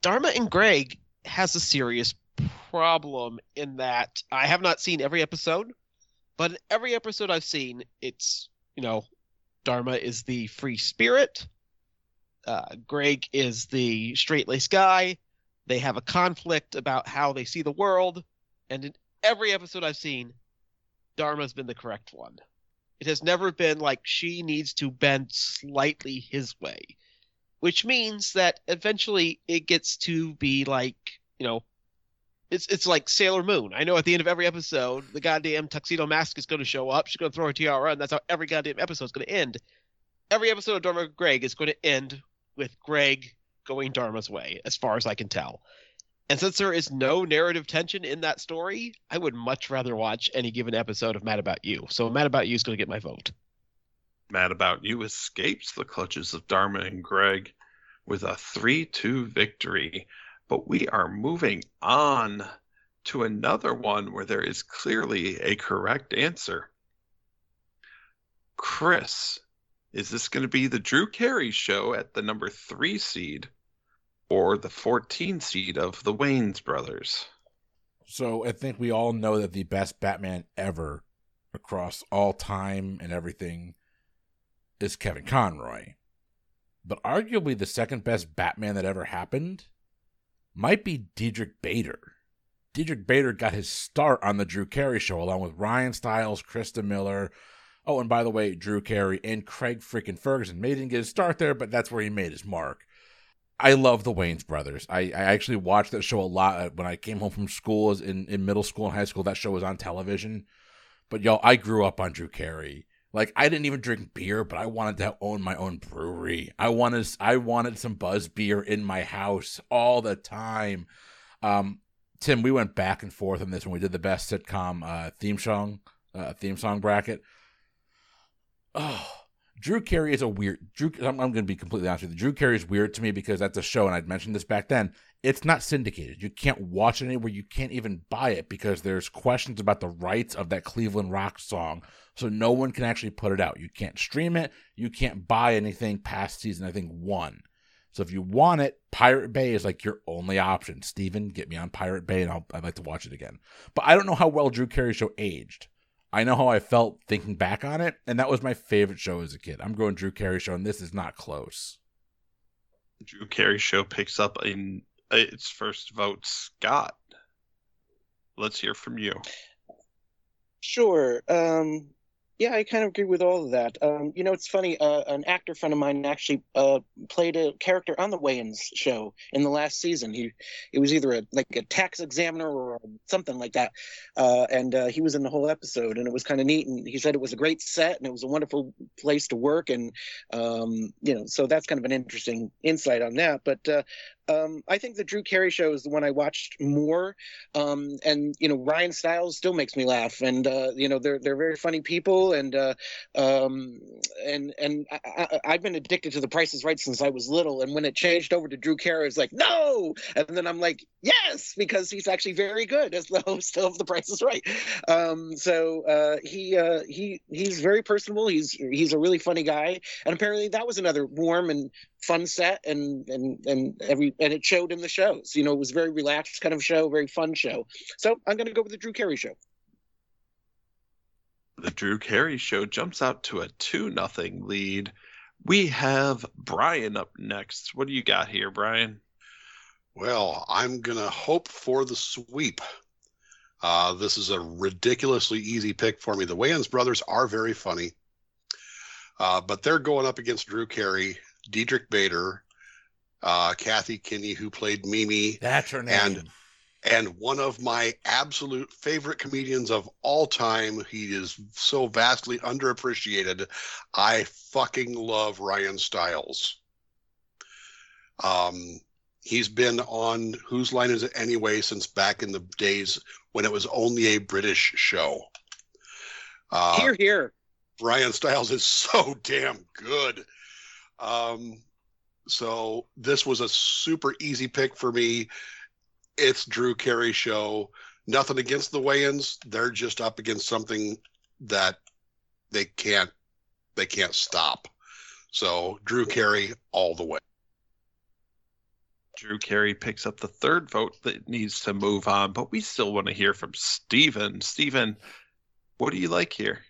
Dharma and Greg has a serious problem in that I have not seen every episode, but in every episode I've seen, it's you know, Dharma is the free spirit. Uh, Greg is the straight laced guy. They have a conflict about how they see the world, and in every episode I've seen, Dharma's been the correct one. It has never been like she needs to bend slightly his way, which means that eventually it gets to be like, you know, it's it's like Sailor Moon. I know at the end of every episode, the goddamn tuxedo mask is going to show up. She's going to throw her tiara, and that's how every goddamn episode is going to end. Every episode of Dharma Greg is going to end with Greg going Dharma's way, as far as I can tell. And since there is no narrative tension in that story, I would much rather watch any given episode of Mad About You. So Mad About You is going to get my vote. Mad About You escapes the clutches of Dharma and Greg with a 3 2 victory. But we are moving on to another one where there is clearly a correct answer. Chris, is this going to be the Drew Carey show at the number three seed or the 14 seed of the Wayans brothers? So I think we all know that the best Batman ever across all time and everything is Kevin Conroy. But arguably the second best Batman that ever happened might be Diedrich Bader. Diedrich Bader got his start on the Drew Carey show along with Ryan Stiles, Christa Miller. Oh, and by the way, Drew Carey and Craig freaking Ferguson. May didn't get his start there, but that's where he made his mark. I love the Wayans brothers. I, I actually watched that show a lot uh, when I came home from school in, in middle school and high school. That show was on television. But y'all, I grew up on Drew Carey. Like I didn't even drink beer, but I wanted to own my own brewery. I wanted I wanted some buzz beer in my house all the time. Um, Tim, we went back and forth on this when we did the best sitcom uh, theme song uh, theme song bracket. Oh, Drew Carey is a weird. Drew, I'm, I'm going to be completely honest with you. Drew Carey is weird to me because that's a show, and I'd mentioned this back then. It's not syndicated. You can't watch it anywhere. You can't even buy it because there's questions about the rights of that Cleveland rock song so no one can actually put it out. You can't stream it. You can't buy anything past season, I think, one. So if you want it, Pirate Bay is like your only option. Steven, get me on Pirate Bay and I'll, I'd like to watch it again. But I don't know how well Drew Carey show aged. I know how I felt thinking back on it, and that was my favorite show as a kid. I'm going Drew Carey show, and this is not close. Drew Carey show picks up in its first vote. Scott, let's hear from you. Sure. Um, yeah, I kind of agree with all of that. Um, you know, it's funny. Uh, an actor friend of mine actually uh, played a character on the Wayans show in the last season. He, it was either a like a tax examiner or something like that, uh, and uh, he was in the whole episode, and it was kind of neat. And he said it was a great set, and it was a wonderful place to work, and um, you know, so that's kind of an interesting insight on that. But uh, um, I think the Drew Carey show is the one I watched more, um, and you know Ryan Stiles still makes me laugh, and uh, you know they're they're very funny people, and uh, um, and and I, have been addicted to The Price Is Right since I was little, and when it changed over to Drew Carey, it's like no, and then I'm like yes, because he's actually very good as the host of The Price Is Right. Um, so uh, he uh, he he's very personable. He's he's a really funny guy, and apparently that was another warm and fun set and and and every and it showed in the shows. You know it was very relaxed kind of show very fun show. So i'm going to go with the drew carey show. The drew carey show jumps out to a two nothing lead. We have bryan up next. What do you got here bryan? Well i'm going to hope for the sweep. Uh, this is a ridiculously easy pick for me. The wayans brothers are very funny. Uh, but they're going up against drew carey Diedrich Bader, uh, Kathy Kinney, who played Mimi. That's her name. And, and one of my absolute favorite comedians of all time. He is so vastly underappreciated. I fucking love Ryan Stiles. Um, he's been on Whose Line Is It Anyway since back in the days when it was only a British show. Uh, here, here. Ryan Stiles is so damn good. Um, so this was a super easy pick for me. It's Drew Carey show. Nothing against the Wayans. They're just up against something that they can't they can't stop. So Drew Carey all the way. Drew Carey picks up the third vote that needs to move on, but we still want to hear from Steven. Steven, what do you like here?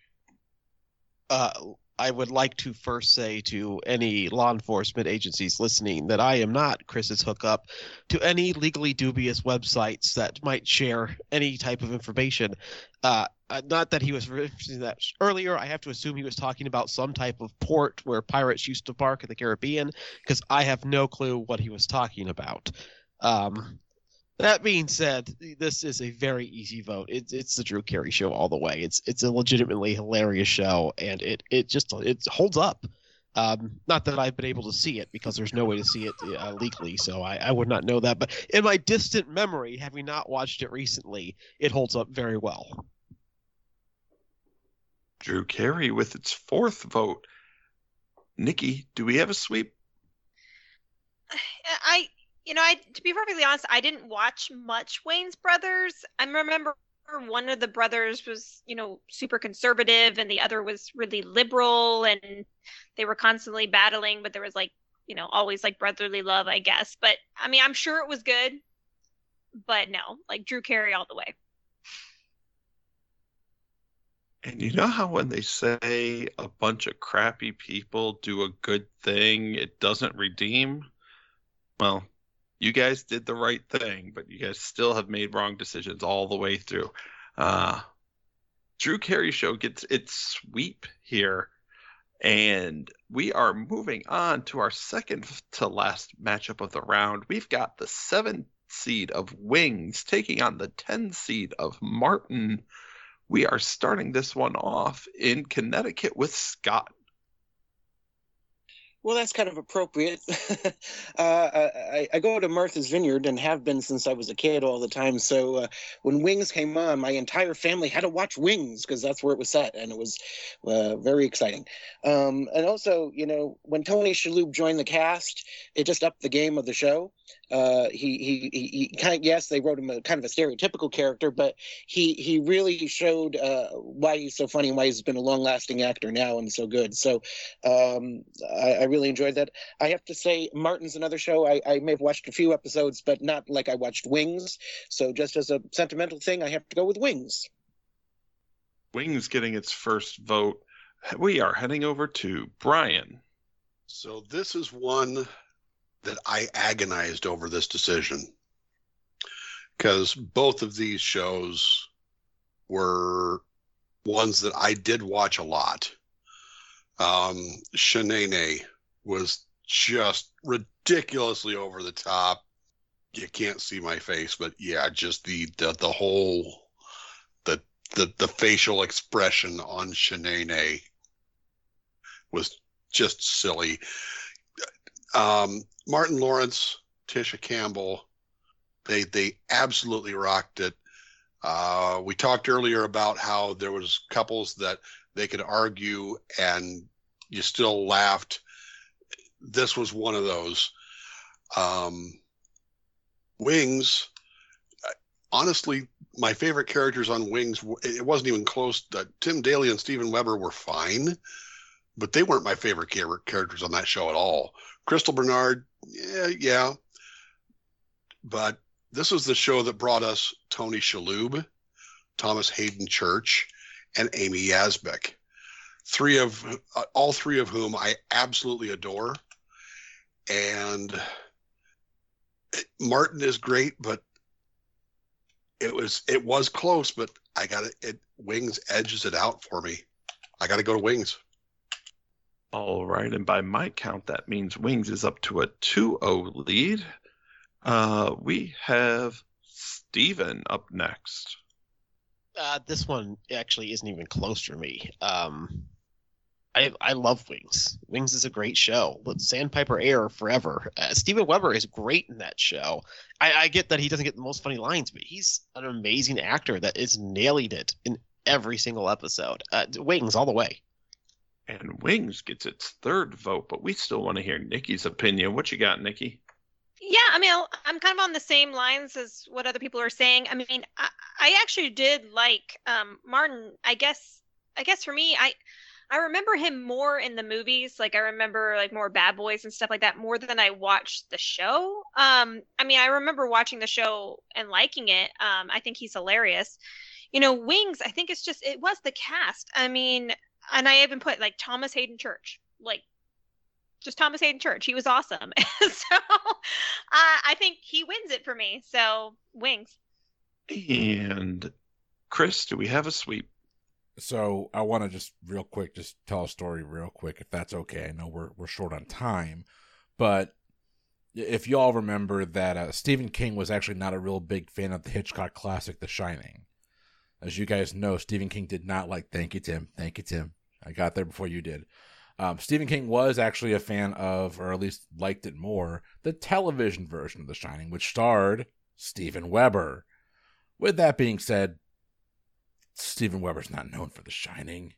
Uh, I would like to first say to any law enforcement agencies listening that I am not Chris's hookup to any legally dubious websites that might share any type of information. Uh, uh, not that he was referencing that earlier. I have to assume he was talking about some type of port where pirates used to park in the Caribbean, because I have no clue what he was talking about. Um, that being said, this is a very easy vote. It's it's the Drew Carey show all the way. It's it's a legitimately hilarious show, and it it just it holds up. Um, not that I've been able to see it because there's no way to see it uh, legally, so I, I would not know that. But in my distant memory, having not watched it recently, it holds up very well. Drew Carey with its fourth vote. Nikki, do we have a sweep? You know, I to be perfectly honest, I didn't watch much Wayans Brothers. I remember one of the brothers was, you know, super conservative and the other was really liberal and they were constantly battling, but there was like, you know, always like brotherly love, I guess. But I mean, I'm sure it was good. But no, like Drew Carey all the way. And you know how when they say a bunch of crappy people do a good thing, it doesn't redeem? Well, you guys did the right thing, but you guys still have made wrong decisions all the way through. Uh, Drew Carey show gets its sweep here. And we are moving on to our second to last matchup of the round. We've got the seven seed of Wings taking on the 10 seed of Martin we are starting this one off in Connecticut with Scott. Well, that's kind of appropriate. uh, I, I, go to Martha's Vineyard and have been since I was a kid all the time. So uh, when Wings came on, my entire family had to watch Wings because that's where it was set, and it was uh, very exciting. Um, and also, you know, when Tony Shalhoub joined the cast, it just upped the game of the show. Uh, he, he, he he kind of yes they wrote him a kind of a stereotypical character but he he really showed uh, why he's so funny and why he's been a long lasting actor now and so good. So um, I, I, really enjoyed that. I have to say Martin's another show I, I may have watched a few episodes but not like I watched Wings. So just as a sentimental thing I have to go with Wings. Wings getting its first vote. We are heading over to Bryan. So this is one that I agonized over this decision because both of these shows were ones that I did watch a lot. Um, was just ridiculously over the top. You can't see my face, but yeah, just the the, the whole the, the the facial expression on Sheneneh was just silly. Um, Martin Lawrence, Tisha Campbell, they they absolutely rocked it. Uh, we talked earlier about how there was couples that they could argue and you still laughed. This was one of those. Um, Wings, honestly, my favorite characters on Wings, it wasn't even close. Uh, Tim Daly and Steven Weber were fine, but they weren't my favorite characters on that show at all. Crystal Bernard, yeah, yeah. But this was the show that brought us Tony Shalhoub, Thomas Haden Church, and Amy Yasbeck. Three of uh, all three of whom I absolutely adore. And Martin is great, but it was it was close, but I got it Wings edges it out for me. I got to go to Wings. All right, and by my count, that means Wings is up to a 2 0 lead. Uh, we have Steven up next. Uh, this one actually isn't even close for me. Um, I I love Wings. Wings is a great show. Sandpiper Air forever. Uh, Steven Weber is great in that show. I, I get that he doesn't get the most funny lines, but he's an amazing actor that is nailing it in every single episode. Uh, Wings all the way. And Wings gets its third vote, but we still want to hear Nikki's opinion. What you got, Nikki? Yeah, I mean, I'm kind of on the same lines as what other people are saying. I mean, I, I actually did like um, Martin. I guess, I guess for me, I, I remember him more in the movies. Like I remember like more Bad Boys and stuff like that more than I watched the show. Um, I mean, I remember watching the show and liking it. Um, I think he's hilarious. You know, Wings. I think it's just it was the cast. I mean, and I even put like Thomas Haden Church, like just Thomas Haden Church. He was awesome. so uh, I think he wins it for me. So Wings. And Chris, do we have a sweep? So I want to just real quick, just tell a story real quick, if that's okay. I know we're we're short on time, but if y'all remember that uh, Stephen King was actually not a real big fan of the Hitchcock classic, The Shining. As you guys know, Stephen King did not like. Thank you, Tim. Thank you, Tim. I got there before you did. Um, Stephen King was actually a fan of, or at least liked it more, the television version of The Shining, which starred Steven Weber. With that being said, Steven Weber's not known for The Shining.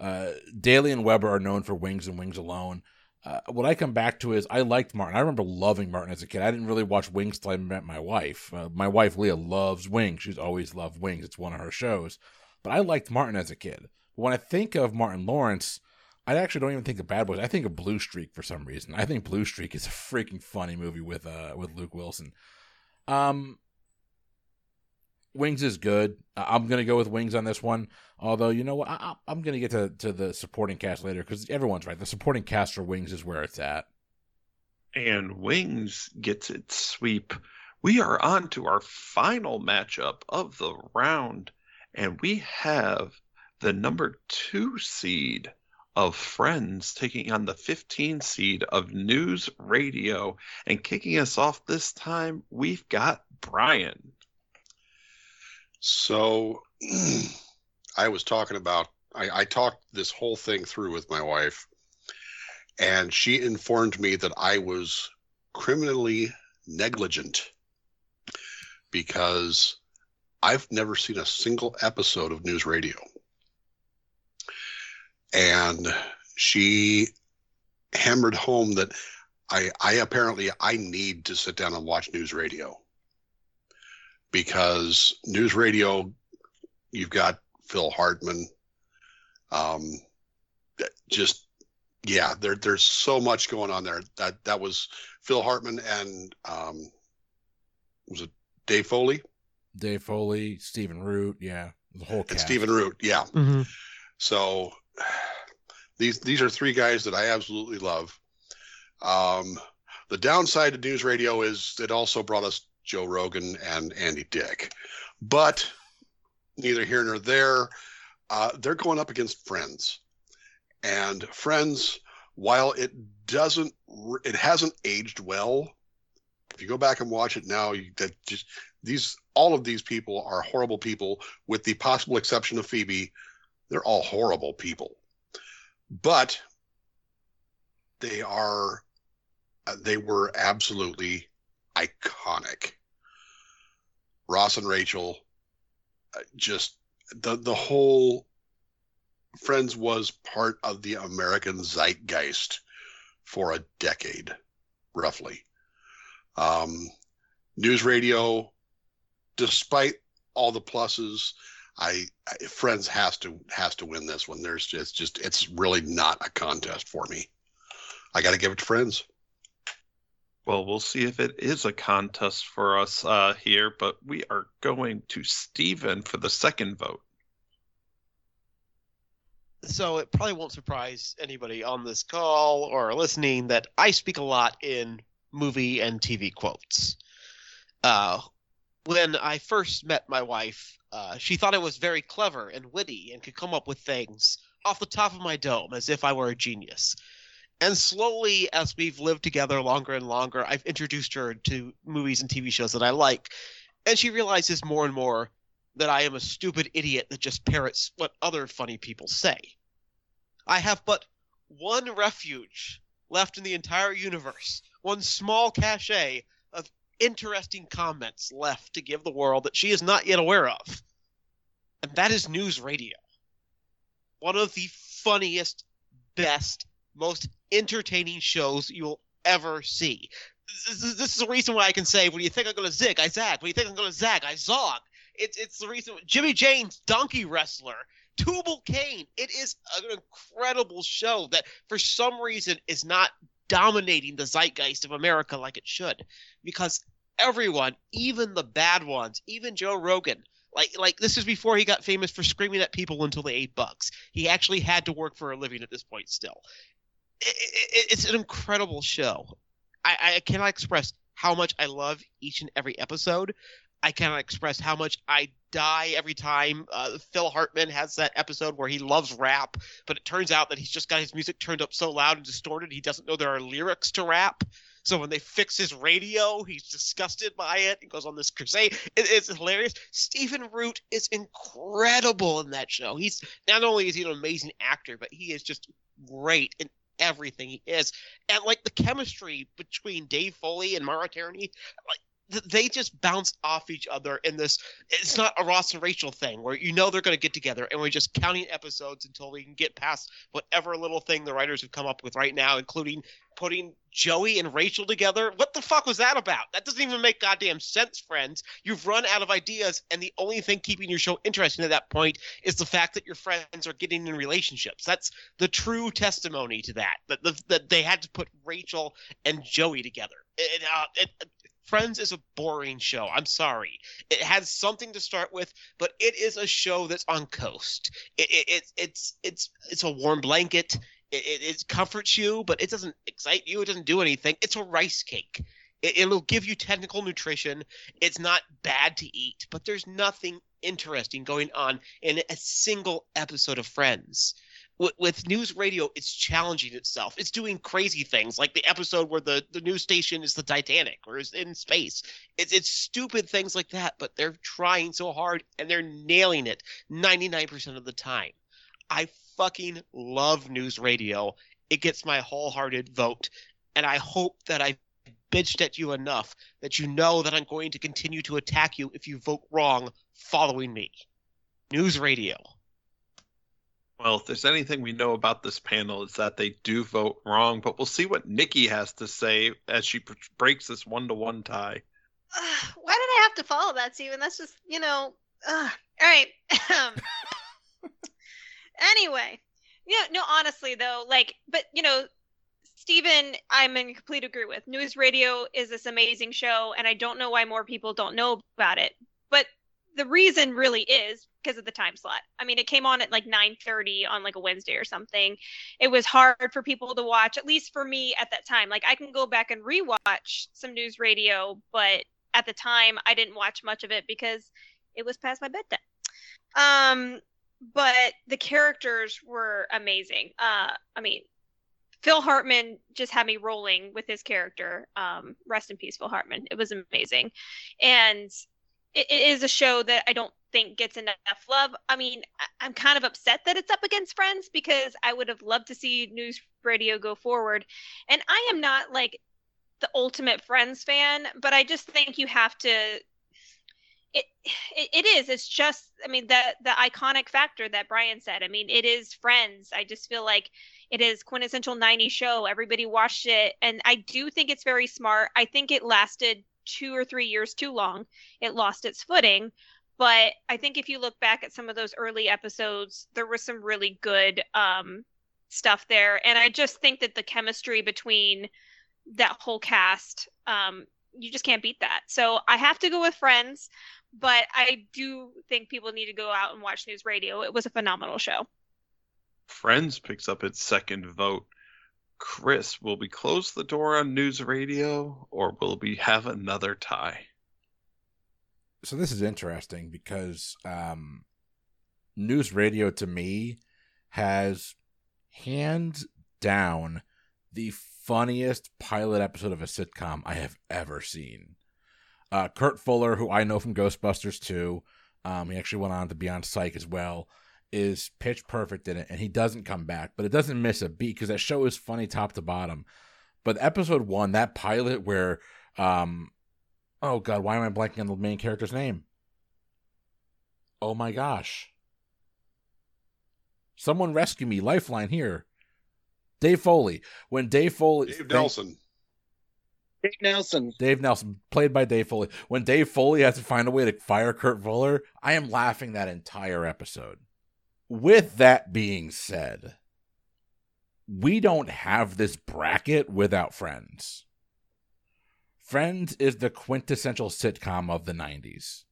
Uh, Daly and Weber are known for Wings and Wings alone. Uh, what I come back to is I liked Martin. I remember loving Martin as a kid. I didn't really watch Wings till I met my wife. Uh, my wife Leah loves Wings. She's always loved Wings. It's one of her shows. But I liked Martin as a kid. But when I think of Martin Lawrence, I actually don't even think of Bad Boys. I think of Blue Streak for some reason. I think Blue Streak is a freaking funny movie with uh with Luke Wilson. Um, Wings is good. I'm gonna go with Wings on this one. Although you know what, I, am gonna get to to the supporting cast later because everyone's right. The supporting cast for Wings is where it's at. And Wings gets its sweep. We are on to our final matchup of the round, and we have the number two seed of Friends taking on the 15 seed of News Radio. And kicking us off this time, we've got Bryan. So I was talking about, I, I talked this whole thing through with my wife, and she informed me that I was criminally negligent because I've never seen a single episode of news radio. And she hammered home that I, I apparently I need to sit down and watch news radio because news radio, you've got Phil Hartman. Um, just yeah, there there's so much going on there. That that was Phil Hartman and um, was it Dave Foley? Dave Foley, Stephen Root, yeah, the whole cast. And Stephen Root, yeah. Mm-hmm. So these these are three guys that I absolutely love. Um, the downside to news radio is it also brought us Joe Rogan and Andy Dick. But neither here nor there, uh, they're going up against Friends. And Friends, while it doesn't, it hasn't aged well. If you go back and watch it now, that just these all of these people are horrible people, with the possible exception of Phoebe. They're all horrible people, but they are they were absolutely iconic. Ross and Rachel, uh, just the the whole Friends was part of the American zeitgeist for a decade, roughly. Um, news radio, despite all the pluses, I, I, Friends has to has to win this one. There's just just it's really not a contest for me. I got to give it to Friends. Well, we'll see if it is a contest for us uh, here, but we are going to Stephen for the second vote. So it probably won't surprise anybody on this call or listening that I speak a lot in movie and TV quotes. Uh, when I first met my wife, uh, she thought I was very clever and witty and could come up with things off the top of my dome as if I were a genius. And slowly, as we've lived together longer and longer, I've introduced her to movies and TV shows that I like. And she realizes more and more that I am a stupid idiot that just parrots what other funny people say. I have but one refuge left in the entire universe, one small cachet of interesting comments left to give the world that she is not yet aware of. And that is news radio. One of the funniest, best, most entertaining shows you'll ever see. This is, the reason why I can say, "What do you think I'm going to zig? I zag. Do you think I'm going to zag? I zog." It's it's the reason Jimmy James, donkey wrestler, Tubal Cain. It is an incredible show that, for some reason, is not dominating the zeitgeist of America like it should, because everyone, even the bad ones, even Joe Rogan, like like this is before he got famous for screaming at people until they ate bugs. He actually had to work for a living at this point. Still, it, it, it's an incredible show. I, I cannot express how much I love each and every episode. I cannot express how much I die every time uh, Phil Hartman has that episode where he loves rap, but it turns out that he's just got his music turned up so loud and distorted he doesn't know there are lyrics to rap. So when they fix his radio, he's disgusted by it. He goes on this crusade. It, it's hilarious. Stephen Root is incredible in that show. He's not only is he an amazing actor, but he is just great in everything he is. And like the chemistry between Dave Foley and Maura Tierney, like they just bounce off each other in this it's not a ross and rachel thing where you know they're going to get together and we're just counting episodes until we can get past whatever little thing the writers have come up with right now including putting joey and rachel together what the fuck was that about that doesn't even make goddamn sense friends you've run out of ideas and the only thing keeping your show interesting at that point is the fact that your friends are getting in relationships that's the true testimony to that that, the, that they had to put rachel and joey together it, uh, it, Friends is a boring show. I'm sorry. It has something to start with, but it is a show that's on coast. It, it, it it's it's it's a warm blanket. It, it, it, comforts you, but it doesn't excite you. It doesn't do anything. It's a rice cake. It, it'll give you technical nutrition. It's not bad to eat, but there's nothing interesting going on in a single episode of Friends with, with news radio, it's challenging itself. It's doing crazy things, like the episode where the, the news station is the Titanic or is in space. It's it's stupid things like that, but they're trying so hard and they're nailing it 99% of the time. I fucking love news radio. It gets my wholehearted vote, and I hope that I bitched at you enough that you know that I'm going to continue to attack you if you vote wrong following me. News radio. Well, if there's anything we know about this panel, is that they do vote wrong. But we'll see what Nikki has to say as she breaks this one to one tie. Uh, why did I have to follow that, Steven? That's just, you know. Uh, all right. anyway, know, no, honestly, though, like, but, you know, Steven, I'm in complete agreement with. News Radio is this amazing show, and I don't know why more people don't know about it. But the reason really is because of the time slot. I mean, it came on at like 9:30 on like a Wednesday or something. It was hard for people to watch, at least for me at that time. Like I can go back and rewatch some news radio, but at the time I didn't watch much of it because it was past my bedtime. Um, but the characters were amazing. Uh, I mean, Phil Hartman just had me rolling with his character. Um, rest in peace, Phil Hartman. It was amazing, and it, it is a show that I don't think gets enough love. I mean, I, am kind of upset that it's up against Friends because I would have loved to see news radio go forward. And I am not like the ultimate Friends fan, but I just think you have to. It, it is. It's just. I mean, the the iconic factor that Bryan said. I mean, it is Friends. I just feel like it is quintessential 90s show. Everybody watched it, and I do think it's very smart. I think it lasted two or three years too long. It lost its footing. But I think if you look back at some of those early episodes, there was some really good um, stuff there. And I just think that the chemistry between that whole cast, um, you just can't beat that. So I have to go with Friends, but I do think people need to go out and watch News Radio. It was a phenomenal show. Friends picks up its second vote. Chris, will we close the door on news radio or will we have another tie? So this is interesting because um, news radio to me has hands down the funniest pilot episode of a sitcom I have ever seen. Uh, Kurt Fuller, who I know from Ghostbusters 2, um, he actually went on to be on Psych as well is pitch perfect in it, and he doesn't come back, but it doesn't miss a beat because that show is funny top to bottom. But episode one, that pilot where, um, oh god, why am I blanking on the main character's name? Oh my gosh! Someone rescue me! Lifeline here. Dave Foley. When Dave Foley, Dave Nelson. Dave Nelson. Dave Nelson, played by Dave Foley. When Dave Foley has to find a way to fire Kurt Fuller, I am laughing that entire episode. with that being said, we don't have this bracket without Friends. Friends is the quintessential sitcom of the 90s.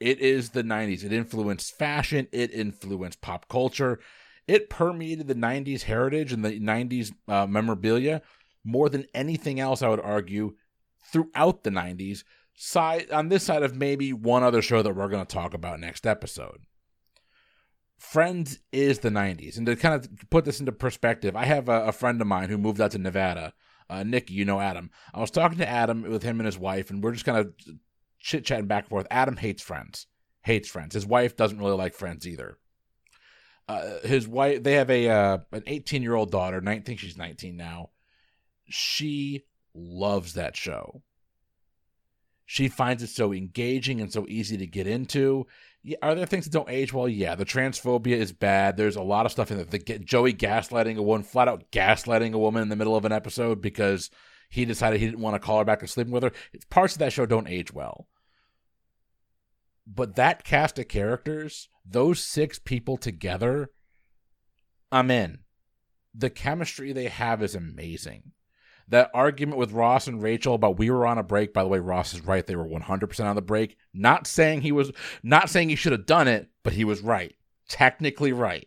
It is the 90s. It influenced fashion, it influenced pop culture, it permeated the 90s heritage and the 90s uh, memorabilia more than anything else, I would argue, throughout the 90s. Side on this side of maybe one other show that we're going to talk about next episode. Friends is the 90s. And to kind of put this into perspective, I have a, a friend of mine who moved out to Nevada. Uh, Nikki, you know Adam. I was talking to Adam with him and his wife, and we're just kind of chit chatting back and forth. Adam hates Friends. Hates Friends. His wife doesn't really like Friends either. Uh, his wife, they have a uh, an 18 year old daughter. I think she's 19 now. She loves that show. She finds it so engaging and so easy to get into. Are there things that don't age well? Yeah, the transphobia is bad. There's a lot of stuff in it. The Joey gaslighting a woman, flat out gaslighting a woman in the middle of an episode because he decided he didn't want to call her back and sleeping with her. Parts of that show don't age well. But that cast of characters, those six people together, I'm in. The chemistry they have is amazing that argument with Ross and Rachel about we were on a break. By the way, Ross is right. They were 100% on the break. Not saying he was, not saying he should have done it, but he was right. Technically right.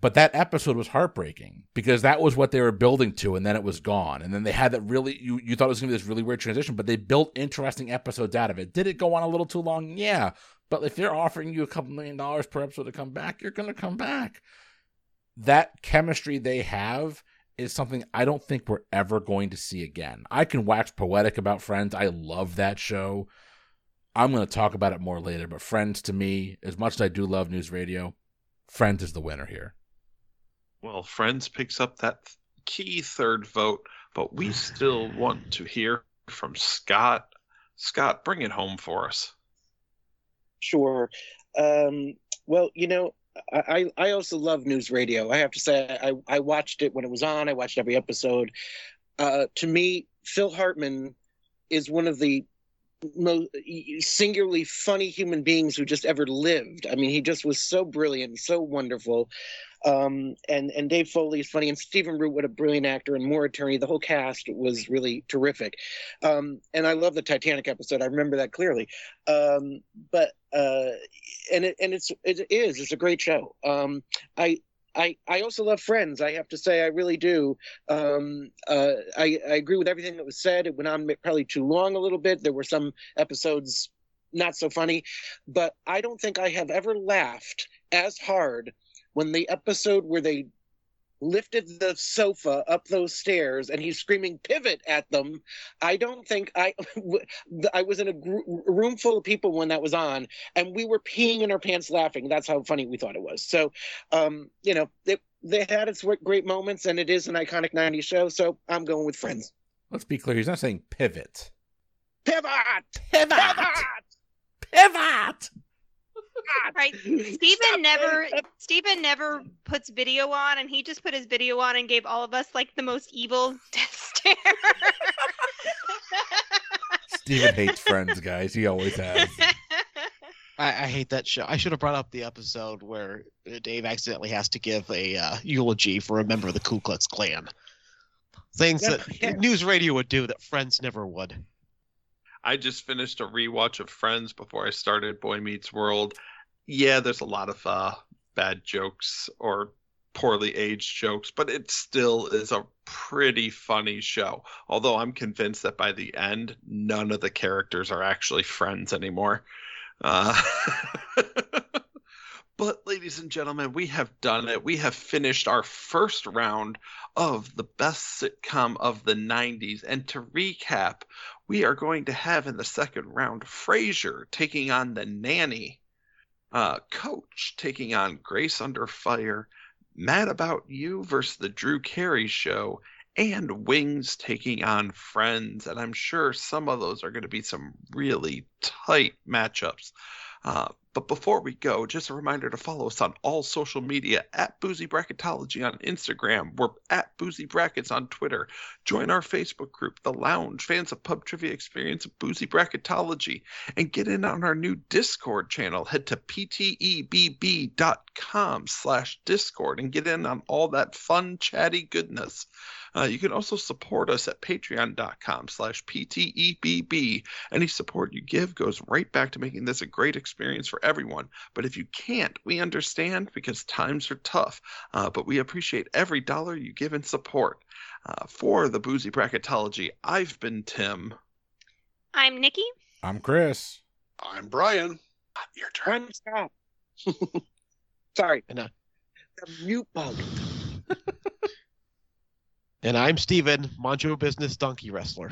But that episode was heartbreaking because that was what they were building to, and then it was gone. And then they had that really, you, you thought it was going to be this really weird transition, but they built interesting episodes out of it. Did it go on a little too long? Yeah. But if they're offering you a couple million dollars per episode to come back, you're going to come back. That chemistry they have is something I don't think we're ever going to see again. I can wax poetic about Friends. I love that show. I'm going to talk about it more later, but Friends to me, as much as I do love news radio, Friends is the winner here. Well, Friends picks up that key third vote, but we still want to hear from Scott. Scott, bring it home for us. Sure. Um, well, you know, I, I also love news radio. I have to say, I, I watched it when it was on. I watched every episode. Uh, to me, Phil Hartman is one of the most singularly funny human beings who just ever lived. I mean, he just was so brilliant, so wonderful. Um, and and Dave Foley is funny, and Stephen Root, what a brilliant actor, and Maura Tierney. The whole cast was really terrific. Um, and I love the Titanic episode. I remember that clearly. Um, but uh, and it and it's it is it's a great show. Um, I I, I also love Friends. I have to say, I really do. Um, uh, I, I agree with everything that was said. It went on probably too long a little bit. There were some episodes not so funny, but I don't think I have ever laughed as hard when the episode where they lifted the sofa up those stairs and he's screaming pivot at them i don't think i i was in a gr- room full of people when that was on and we were peeing in our pants laughing. That's how funny we thought it was. So um you know it, they had its great moments and it is an iconic 90s show so i'm going with friends. Let's be clear he's not saying pivot. Pivot! Pivot! Pivot, pivot! Right. Stephen never Stephen never puts video on and he just put his video on and gave all of us like the most evil death stare. Stephen hates friends, guys. He always has. I, I, hate that show. I should have brought up the episode where Dave accidentally has to give a uh, eulogy for a member of the Ku Klux Klan. Things yeah, that yeah. news radio would do that Friends never would. I just finished a rewatch of Friends before I started Boy Meets World. Yeah, there's a lot of uh, bad jokes or poorly aged jokes, but it still is a pretty funny show. Although I'm convinced that by the end, none of the characters are actually friends anymore. Uh, but, ladies and gentlemen, we have done it. We have finished our first round of the best sitcom of the 90s. And to recap, we are going to have in the second round Frasier taking on the nanny, uh, Coach taking on Grace Under Fire, Mad About You versus the Drew Carey Show, and Wings taking on Friends. And I'm sure some of those are going to be some really tight matchups. Uh, but before we go, just a reminder to follow us on all social media at Boozy Bracketology on Instagram. We're at Boozy Brackets on Twitter. Join our Facebook group, The Lounge, fans of pub trivia experience of Boozy Bracketology, and get in on our new Discord channel. Head to ptebb.com slash Discord and get in on all that fun, chatty goodness. Uh, you can also support us at patreon.com slash ptebb. Any support you give goes right back to making this a great experience for everyone. But if you can't, we understand because times are tough. Uh, but we appreciate every dollar you give in support. Uh, for the Boozy Bracketology, I've been Tim. I'm Nikki. I'm Chris. I'm Bryan. Your turn. Stop. Sorry. And, uh, The mute bug. And I'm Steven, Manjo Business Donkey Wrestler.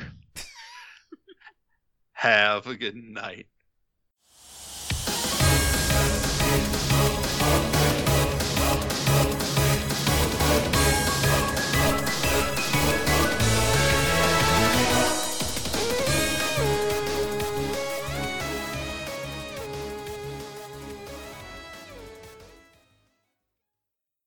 Have a good night.